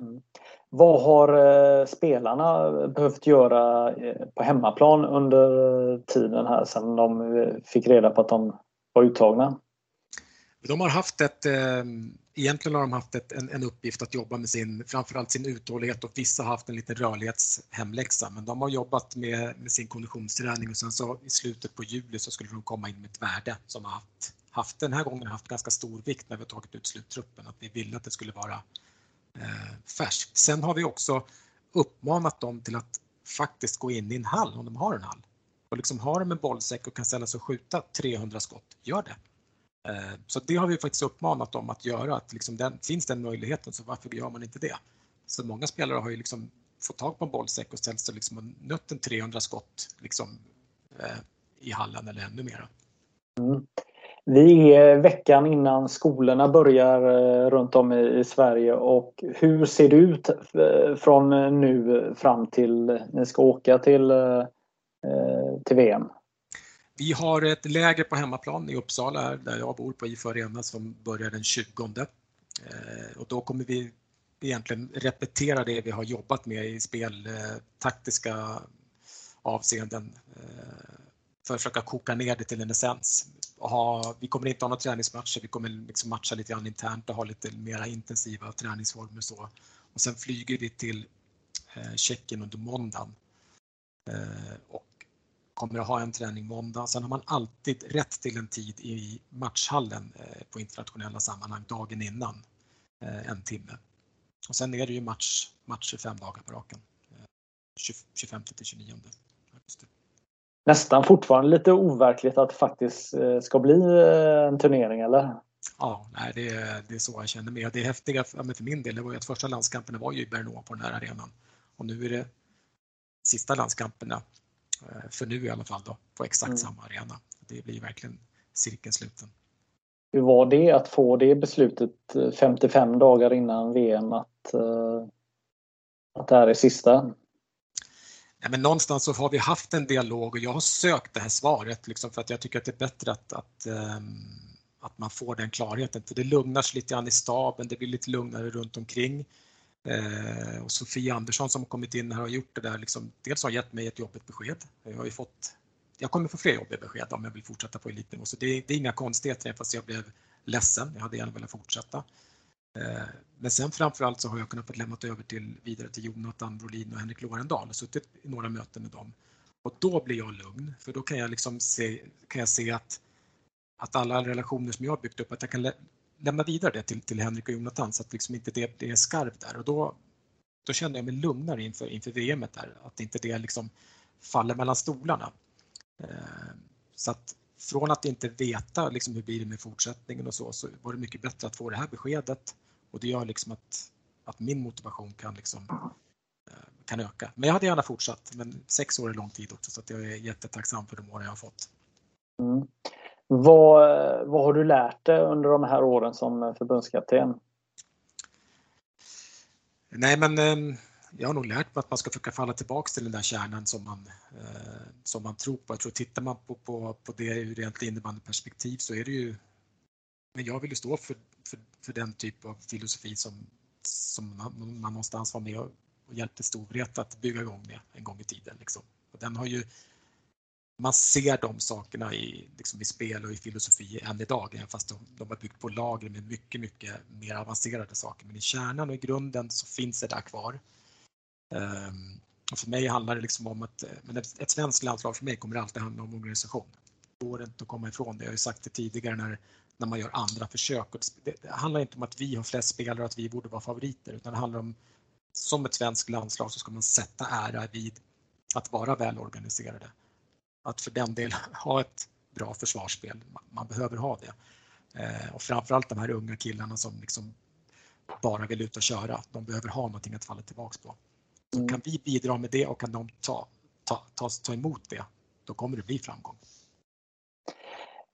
Mm. Vad har eh, spelarna behövt göra eh, på hemmaplan under tiden här sedan de eh, fick reda på att de var uttagna? De har haft ett, egentligen har de haft ett, en, en, uppgift att jobba med sin, framförallt sin uthållighet och vissa har haft en liten rörlighetshemläxa men de har jobbat med, med sin konditionsträning och sen så i slutet på juli så skulle de komma in med ett värde som har haft haft den här gången haft ganska stor vikt när vi tagit ut sluttruppen, att vi ville att det skulle vara eh, färskt. Sen har vi också uppmanat dem till att faktiskt gå in i en hall om de har en hall. Och liksom har de en bollsäck och kan ställa sig och skjuta 300 skott, gör det. Eh, så det har vi faktiskt uppmanat dem att göra, att liksom den, finns den möjligheten så varför gör man inte det? Så många spelare har ju liksom fått tag på en bollsäck och ställt sig liksom och nött en 300 skott liksom, eh, i hallen eller ännu mera. Mm. Vi är veckan innan skolorna börjar eh, runt om i Sverige och hur ser det ut eh, från nu fram till ni ska åka till, eh, till VM? Vi har ett läger på hemmaplan i Uppsala där jag bor på IFA Arena som börjar den 20 och då kommer vi egentligen repetera det vi har jobbat med i speltaktiska avseenden för att försöka koka ner det till en essens ha, vi kommer inte ha några träningsmatcher, vi kommer liksom matcha lite grann internt och ha lite mera intensiva träningsformer så. Och sen flyger vi till eh, Tjeckien under måndagen eh, och kommer att ha en träning måndag. Sen har man alltid rätt till en tid i matchhallen eh, på internationella sammanhang dagen innan, eh, en timme. Och sen är det ju match, matcher fem dagar på raken, eh, 25 till 29 augusti nästan fortfarande lite overkligt att det faktiskt eh, ska bli eh, en turnering, eller? Ja, nej, det, är, det är så jag känner mig. Det häftiga för min del det var ju att första landskamperna var ju i Bernå på den här arenan. och nu är det sista landskamperna, eh, för nu i alla fall då, på exakt mm. samma arena. Det blir verkligen cirkeln sluten. Hur var det att få det beslutet 55 dagar innan VM att, att det här är sista? Ja, men någonstans så har vi haft en dialog och jag har sökt det här svaret liksom för att jag tycker att det är bättre att, att, ehm, att man får den klarheten. För det lugnar sig lite grann i staben, det blir lite lugnare runt omkring. Eh, och Sofie Andersson som kommit in här har gjort det där, liksom, dels har gett mig ett jobbigt besked. Jag har ju fått, jag kommer få fler jobbiga besked om jag vill fortsätta på elitnivå, så det, det är inga konstigheter, fast jag blev ledsen. Jag hade gärna velat fortsätta. Eh, men sen framförallt så har jag kunnat få lämna över till, vidare till Jonathan Brolin och Henrik Lorendal och suttit i några möten med dem. Och då blir jag lugn, för då kan jag, liksom se, kan jag se att, att alla relationer som jag har byggt upp, att jag kan lä lämna vidare det till, till Henrik och Jonathan så att liksom inte det, det är skarpt där. Och då, då känner jag mig lugnare inför, inför VM där, att inte det liksom faller mellan stolarna. Eh, så att från att inte veta liksom hur blir det med fortsättningen och så, så var det mycket bättre att få det här beskedet och det gör liksom att, att min motivation kan, liksom, eh, kan öka. Men jag hade gärna fortsatt, men sex år är lång tid också så att jag är jättetacksam för de år jag har fått. Mm. Vad, vad har du lärt dig under de här åren som förbundskapten? Nej men ehm, jag har nog lärt mig att man ska försöka falla tillbaks till den där kärnan som man, eh, som man tror på. Jag tror tittar man på, på, på det ur rent innebandyperspektiv så är det ju men jag vill ju stå för, för, för den typ av filosofi som, som man, man någonstans var med och, och hjälpte Storvreta att bygga igång med en gång i tiden. Liksom. Och den har ju, man ser de sakerna i, liksom i spel och i filosofi än idag, även fast de, de har byggt på lager med mycket, mycket mer avancerade saker. Men i kärnan och i grunden så finns det där kvar. Um, och för mig handlar det liksom om att men ett, ett svenskt landslag för mig kommer alltid handla om organisation. Det går inte att komma ifrån det. Jag har ju sagt det tidigare när när man gör andra försök. Det handlar inte om att vi har flest spelare och att vi borde vara favoriter utan det handlar om som ett svenskt landslag så ska man sätta ära vid att vara välorganiserade. Att för den delen [laughs] ha ett bra försvarsspel. Man behöver ha det. Eh, och framförallt de här unga killarna som liksom bara vill ut och köra. De behöver ha någonting att falla tillbaks på. Så mm. kan vi bidra med det och kan de ta, ta, ta, ta emot det, då kommer det bli framgång.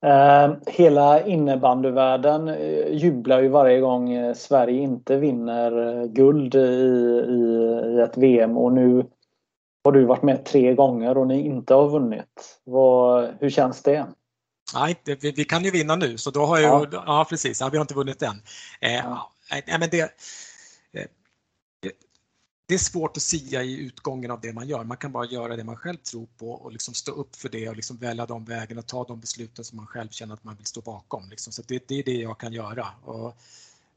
Eh, hela innebandyvärlden eh, jublar ju varje gång eh, Sverige inte vinner guld i, i, i ett VM och nu har du varit med tre gånger och ni inte har vunnit. Vad, hur känns det? Nej, det, vi, vi, kan ju vinna nu så då har jag ja. ja precis, ja, vi har inte vunnit än. Eh, ja. men det, det är svårt att sia i utgången av det man gör. Man kan bara göra det man själv tror på och liksom stå upp för det och liksom välja de vägarna, ta de besluten som man själv känner att man vill stå bakom. Liksom. Så det, det, är det jag kan göra. Och,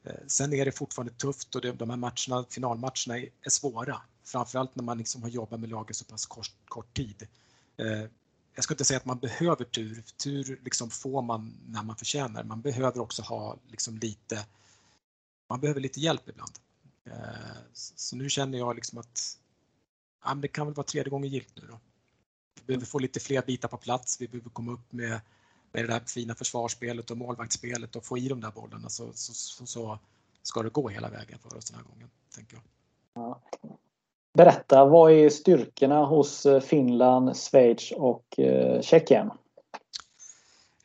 eh, sen är det fortfarande tufft och det, de här matcherna, finalmatcherna är, är svåra. Framförallt när man liksom har jobbat med laget så pass kort, kort tid. Eh, jag ska inte säga att man behöver tur, tur liksom får man när man förtjänar. Man behöver också ha liksom lite, man behöver lite hjälp ibland. Eh, så nu känner jag liksom att ja, det kan väl vara tredje gången gilt nu då. Vi behöver få lite fler bitar på plats. Vi behöver komma upp med, med det där fina försvarsspelet och målvaktsspelet och få i de där bollarna så, så, så, så ska det gå hela vägen för oss den här gången, tänker jag. Ja. Berätta, vad är styrkorna hos eh, Finland, Schweiz och eh, Tjeckien?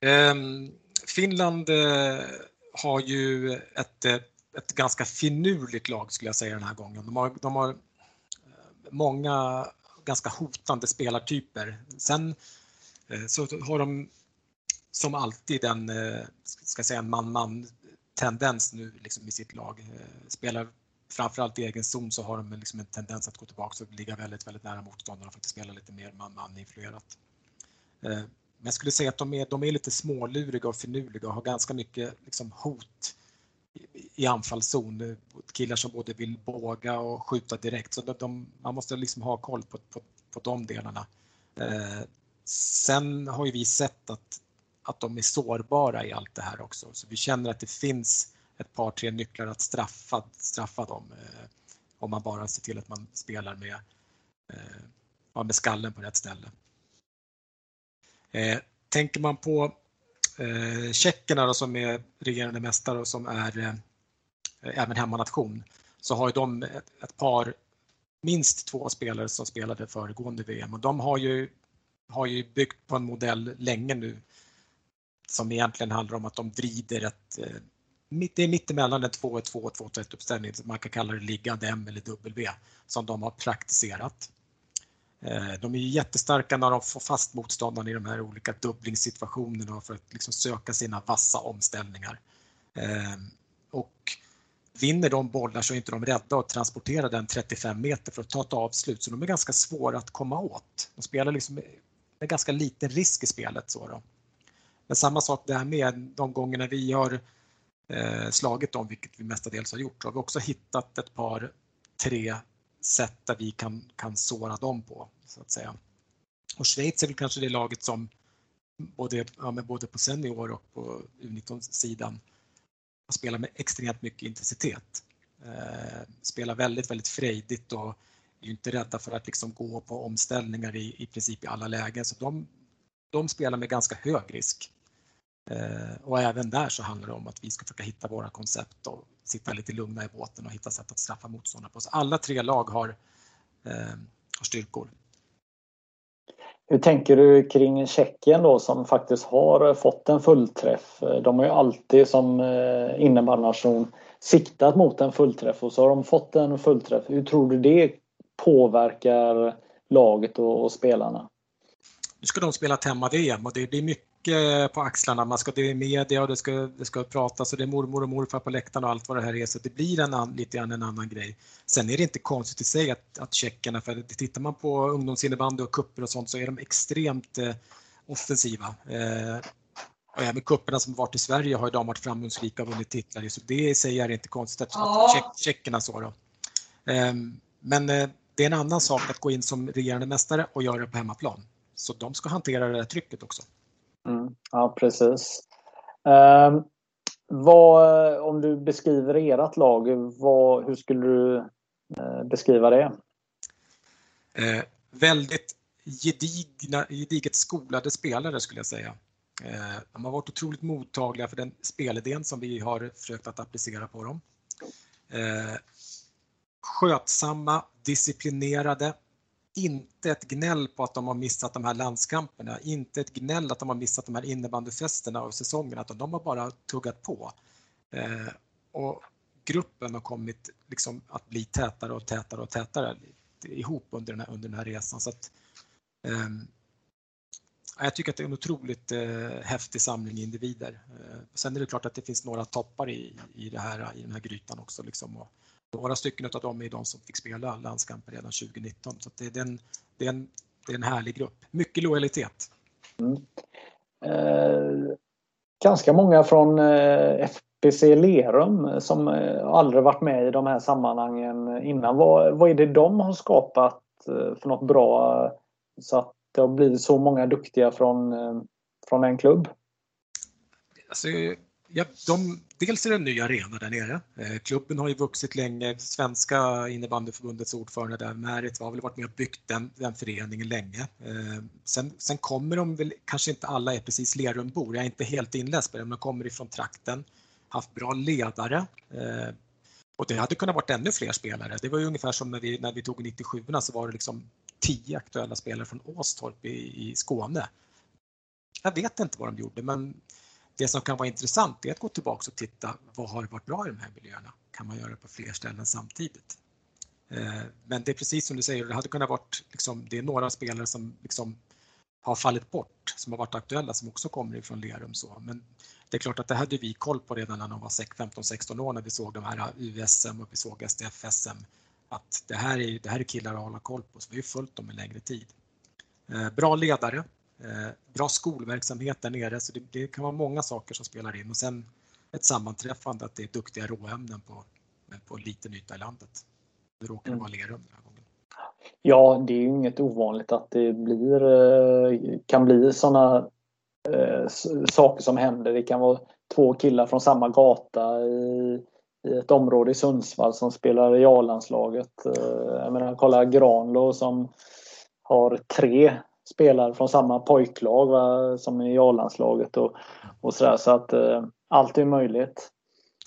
Um, Finland uh, har ju ett ett ganska finurligt lag skulle jag säga den här gången. De har, de har eh, många ganska hotande spelartyper. Sen eh, så har de som alltid en, eh, ska säga en man-man tendens nu liksom i sitt lag. Spelar framförallt i egen zon så har de liksom en tendens att gå tillbaka och ligga väldigt, väldigt nära motståndarna för att spela lite mer man-man influerat. Men jag skulle säga att de är, de är lite småluriga och finurliga och har ganska mycket liksom hot i anfallszon. Eh, killar som både vill båga och skjuta direkt. Så de, man måste liksom ha koll på, på, på de delarna. Eh, sen har ju vi sett att, att de är sårbara i allt det här också. Så vi känner att det finns ett par, tre nycklar att straffa, straffa dem. Eh, om man bara ser till att man spelar med, eh, med skallen på rätt ställe. Eh, tänker man på eh, tjeckerna då, som är regerande mästare och som är eh, även hemmanation så har ju de ett, ett par minst två spelare som spelade föregående VM och de har ju, har ju byggt på en modell länge nu som egentligen handlar om att de vrider ett eh, det är mittemellan en 2-2 och 2-1 uppställning, man kan kalla det liggande M eller W, som de har praktiserat. Eh, de är jättestarka när de får fast motståndarna i de här olika dubblingssituationerna för att liksom söka sina vassa omställningar. Ehm, och vinner de bollar så är inte de rädda att transportera den 35 meter för att ta ett avslut, så de är ganska svåra att komma åt. De spelar liksom med ganska liten risk i spelet. Så då. Men samma sak där med de gångerna vi har eh, slagit dem, vilket vi mestadels har gjort, så har vi också hittat ett par, tre sätt där vi kan, kan såra dem på, så att säga. Och Schweiz är väl kanske det laget som både, ja, både på senior och på U19-sidan spelar med extremt mycket intensitet. Eh, spelar väldigt, väldigt frejdigt och är inte rädda för att liksom gå på omställningar i, i princip i alla lägen. Så de, de spelar med ganska hög risk. Eh, och även där så handlar det om att vi ska försöka hitta våra koncept och sitta lite lugna i båten och hitta sätt att straffa motståndare på. Så alla tre lag har, eh, har styrkor. Hur tänker du kring Tjeckien då som faktiskt har fått en fullträff? De har ju alltid som eh, innebandynation siktat mot en fullträff och så har de fått en fullträff. Hur tror du det påverkar laget och, och spelarna? Nu ska de spela ett hemma-VM och det blir mycket mycket på axlarna. Man ska, det är media och det ska, det ska pratas och det är mormor och morfar på läktaren och allt vad det här är så det blir en, lite grann en annan grej. Sen är det inte konstigt i sig att, att tjeckerna, för tittar man på ungdomsinnebandy och kupper och sånt så är de extremt eh, offensiva. Eh, och även kupperna som varit i Sverige har ju de varit framgångsrika och vunnit titlar så det i sig är inte konstigt att, ja. att tjeckerna så då. Eh, men eh, det är en annan sak att gå in som regerande mästare och göra det på hemmaplan. Så de ska hantera det där trycket också. Mm, ja, precis. Eh, vad, om du beskriver ert lag, vad, hur skulle du eh, beskriva det? Eh, väldigt gedigna, gediget skolade spelare skulle jag säga. Eh, de har varit otroligt mottagliga för den spelidén som vi har försökt att applicera på dem. Eh, skötsamma, disciplinerade, inte ett gnäll på att de har missat de här landskamperna, inte ett gnäll att de har missat de här innebandyfesterna och säsongerna, utan de har bara tuggat på. Eh, och gruppen har kommit liksom att bli tätare och tätare och tätare ihop under den här, under den här resan. Så att, eh, jag tycker att det är en otroligt eh, häftig samling individer. Eh, sen är det klart att det finns några toppar i, i, det här, i den här grytan också. Liksom, och, några stycken av dem är de som fick spela landskamper redan 2019. Så det, är en, det, är en, det är en härlig grupp. Mycket lojalitet. Mm. Eh, ganska många från eh, FPC Lerum som eh, aldrig varit med i de här sammanhangen innan. Vad, vad är det de har skapat eh, för något bra så att det har blivit så många duktiga från, eh, från en klubb? Alltså, Ja, de, dels är det en ny arena där nere. Eh, klubben har ju vuxit länge. Svenska innebandyförbundets ordförande där, Märit, har väl varit med och byggt den, den föreningen länge. Eh, sen, sen, kommer de väl, kanske inte alla är precis Lerumbor, jag är inte helt inläst på det, men de kommer ifrån trakten, haft bra ledare. Eh, och det hade kunnat varit ännu fler spelare. Det var ju ungefär som när vi, när vi tog 97 så var det liksom tio aktuella spelare från Åstorp i, i Skåne. Jag vet inte vad de gjorde, men det som kan vara intressant är att gå tillbaka och titta vad har varit bra i de här miljöerna? Kan man göra det på fler ställen samtidigt? Eh, men det är precis som du säger, det hade kunnat varit, liksom, det är några spelare som liksom har fallit bort, som har varit aktuella, som också kommer ifrån Lerum. Så. Men det är klart att det hade vi koll på redan när de var 15-16 år, när vi såg de här USM och vi såg STF-SM, att det här, är, det här är killar att hålla koll på, så vi har följt dem en längre tid. Eh, bra ledare, bra skolverksamhet där nere, så det, det, kan vara många saker som spelar in och sen ett sammanträffande att det är duktiga råämnen på, på liten yta i landet. Det råkar mm. vara Lerum den här gången. Ja, det är ju inget ovanligt att det blir, eh, kan bli sådana eh, saker som händer. Det kan vara två killar från samma gata i, i ett område i Sundsvall som spelar i A-landslaget. Jag menar, kolla Granlo som har tre spelare från samma pojklag va, som i A-landslaget och, och sådär. Så att eh, allt är möjligt.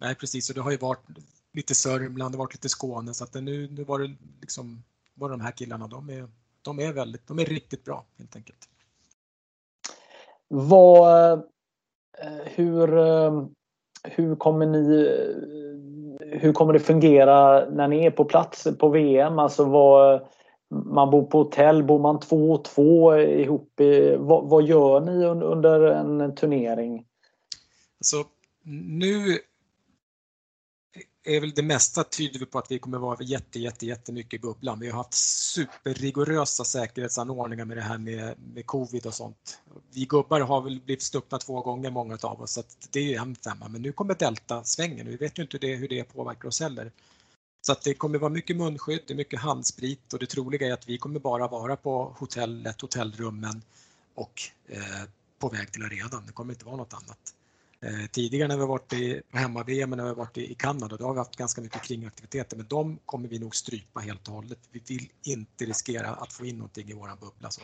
Nej precis, och det har ju varit lite Sörmland, det har varit lite Skåne så att nu, nu var det liksom båda de här killarna, de är, de är väldigt, de är riktigt bra helt enkelt. Vad, hur, hur kommer ni hur kommer det fungera när ni är på plats på VM? Alltså vad, man bor på hotell, bor man två och två ihop? I, vad, vad gör ni under en turnering? Alltså, nu är väl det mesta tyder på att vi kommer vara jätte, jätte, jättemycket i bubblan. Vi har haft superrigorösa säkerhetsanordningar med det här med, med covid och sånt. Vi gubbar har väl blivit stuckna två gånger många av oss så det är en femma. Men nu kommer delta-svängen och vi vet ju inte det, hur det påverkar oss heller. Så att det kommer vara mycket munskydd, det är mycket handsprit och det troliga är att vi kommer bara vara på hotellet, hotellrummen och eh, på väg till arenan. Det kommer inte vara något annat. Eh, tidigare när vi varit i, på hemma-VM när vi varit i, i Kanada, då har vi haft ganska mycket kringaktiviteter men de kommer vi nog strypa helt och hållet. Vi vill inte riskera att få in någonting i våran bubbla. Så.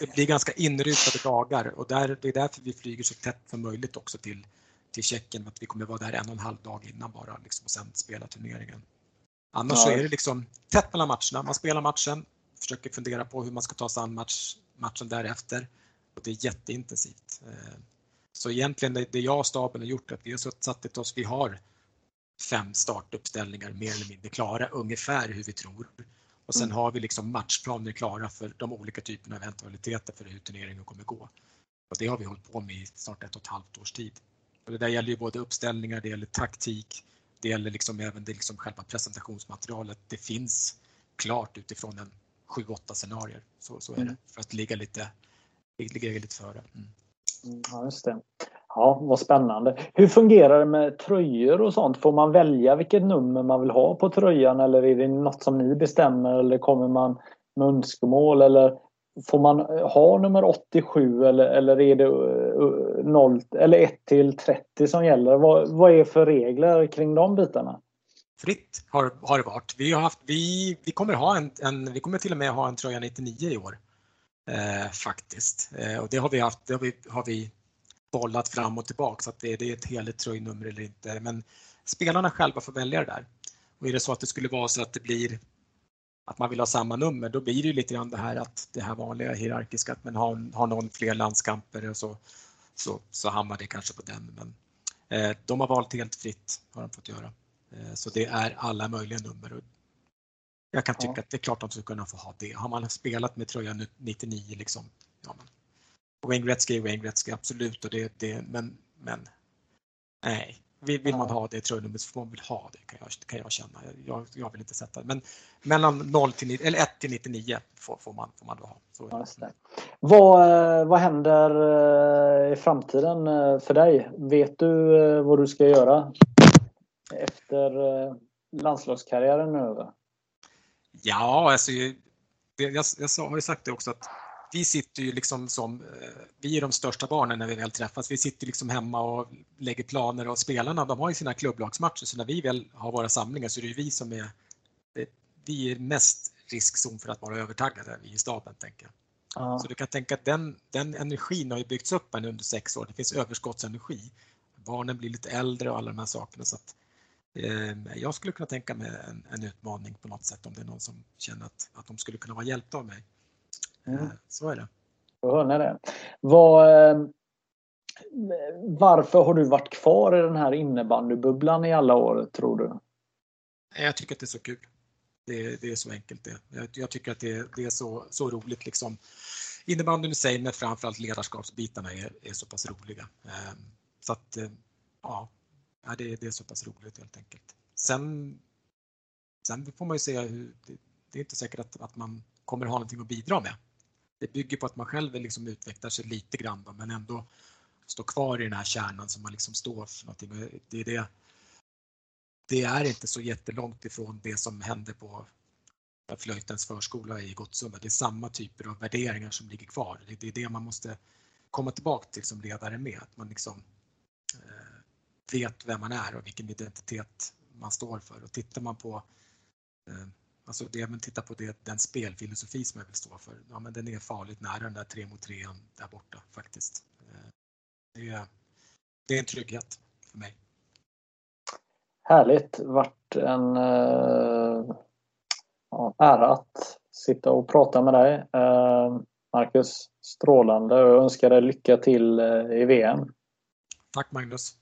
Det blir ganska inrutade dagar och där, det är därför vi flyger så tätt som möjligt också till, till Tjeckien, att vi kommer vara där en och en halv dag innan bara liksom, och sen spela turneringen. Annars ja. så är det liksom tätt mellan matcherna. Man spelar matchen, försöker fundera på hur man ska ta sig an match, matchen därefter och det är jätteintensivt. Eh, så egentligen det, det jag och staben har gjort är att vi har satt oss, vi har fem startuppställningar mer eller mindre klara, ungefär hur vi tror. Och sen mm. har vi liksom matchplaner klara för de olika typerna av eventualiteter för hur turneringen kommer gå. Och det har vi hållit på med i snart ett och ett halvt års tid. Och det där gäller ju både uppställningar, det gäller taktik, det gäller liksom även det liksom själva presentationsmaterialet. Det finns klart utifrån en 7-8 scenarier. Så, så är det, mm. för att ligga lite, ligga lite före. Mm. Mm, ja, just det. Ja, vad spännande. Hur fungerar det med tröjor och sånt? Får man välja vilket nummer man vill ha på tröjan eller är det något som ni bestämmer eller kommer man med önskemål eller får man eh, ha nummer 87 eller, eller är det eh, 0 eller 1 till 30 som gäller? Vad, vad är för regler kring de bitarna? Fritt har, har det varit. Vi, har haft, vi, vi, kommer ha en, en, vi kommer till och med ha en tröja 99 i år eh, faktiskt. Eh, och det har vi haft, det har vi, har vi bollat fram och tillbaka så att det, det är ett heligt tröjnummer eller inte. Men spelarna själva får välja det där. Och är det så att det skulle vara så att det blir att man vill ha samma nummer, då blir det lite grann det här att det här vanliga hierarkiska, att man har, har någon fler landskamper och så, så, så hamnar det kanske på den. Men eh, de har valt helt fritt, har de fått göra. Eh, så det är alla möjliga nummer. Jag kan tycka ja. att det är klart att de ska kunna få ha det. Har man spelat med tröjan 99 liksom, ja men Wayne Gretzky är Wayne Gretzky, absolut, och det, det, men, men nej. Vill, vill man ha det tröjnumret så får man väl ha det kan jag, kan jag känna. Jag, jag vill inte sätta det. Men mellan 0 till, eller 1 till 99 får, får, man, får man då ha. Så, vad, eh, vad händer eh, i framtiden eh, för dig? Vet du vad du ska göra efter landslagskarriären över? Ja, alltså, jag, jag, jag har ju sagt det också att vi sitter ju liksom som, eh, vi är de största barnen när vi väl träffas. Vi sitter liksom hemma och lägger planer och spelarna de har ju sina klubblagsmatcher så när vi väl har våra samlingar så är det vi som är, vi är mest riskzon för att vara övertaggade, vi i staben tänker jag. Ja. Så du kan tänka att den, den energin har ju byggts upp under sex år. Det finns överskottsenergi. Barnen blir lite äldre och alla de här sakerna. Så att, eh, jag skulle kunna tänka mig en, en, utmaning på något sätt om det är någon som känner att, att de skulle kunna vara hjälpta av mig. Eh, så är det. Jag hör det. Vad, eh, varför har du varit kvar i den här innebandybubblan i alla år, tror du? Jag tycker att det är så kul. Det, det är så enkelt det. Jag, jag tycker att det, det, är så, så roligt. Liksom. Innebandyn i sig, men framförallt ledarskapsbitarna är, är så pass roliga. Eh, så att, ja, det, det är så pass roligt helt enkelt. Sen, sen får man ju se hur, det, det är inte säkert att, att man kommer ha någonting att bidra med det bygger på att man själv liksom utvecklar sig lite grann då, men ändå står kvar i den här kärnan som man liksom står för någonting. Det är, det, det är inte så jättelångt ifrån det som hände på Flöjtens förskola i Gottsunda. Det är samma typer av värderingar som ligger kvar. Det är det man måste komma tillbaka till som ledare med. Att man liksom eh, vet vem man är och vilken identitet man står för. Och tittar man på eh, Alltså det, men titta på det, den spelfilosofi som jag vill stå för. Ja, men den är farligt nära den där tre mot trean där borta faktiskt. Eh, det är, det är en trygghet för mig. Härligt. Vart en, ja, ära att sitta och prata med dig. Eh, Marcus, strålande och jag önskar dig lycka till eh, i VM. Tack Magnus.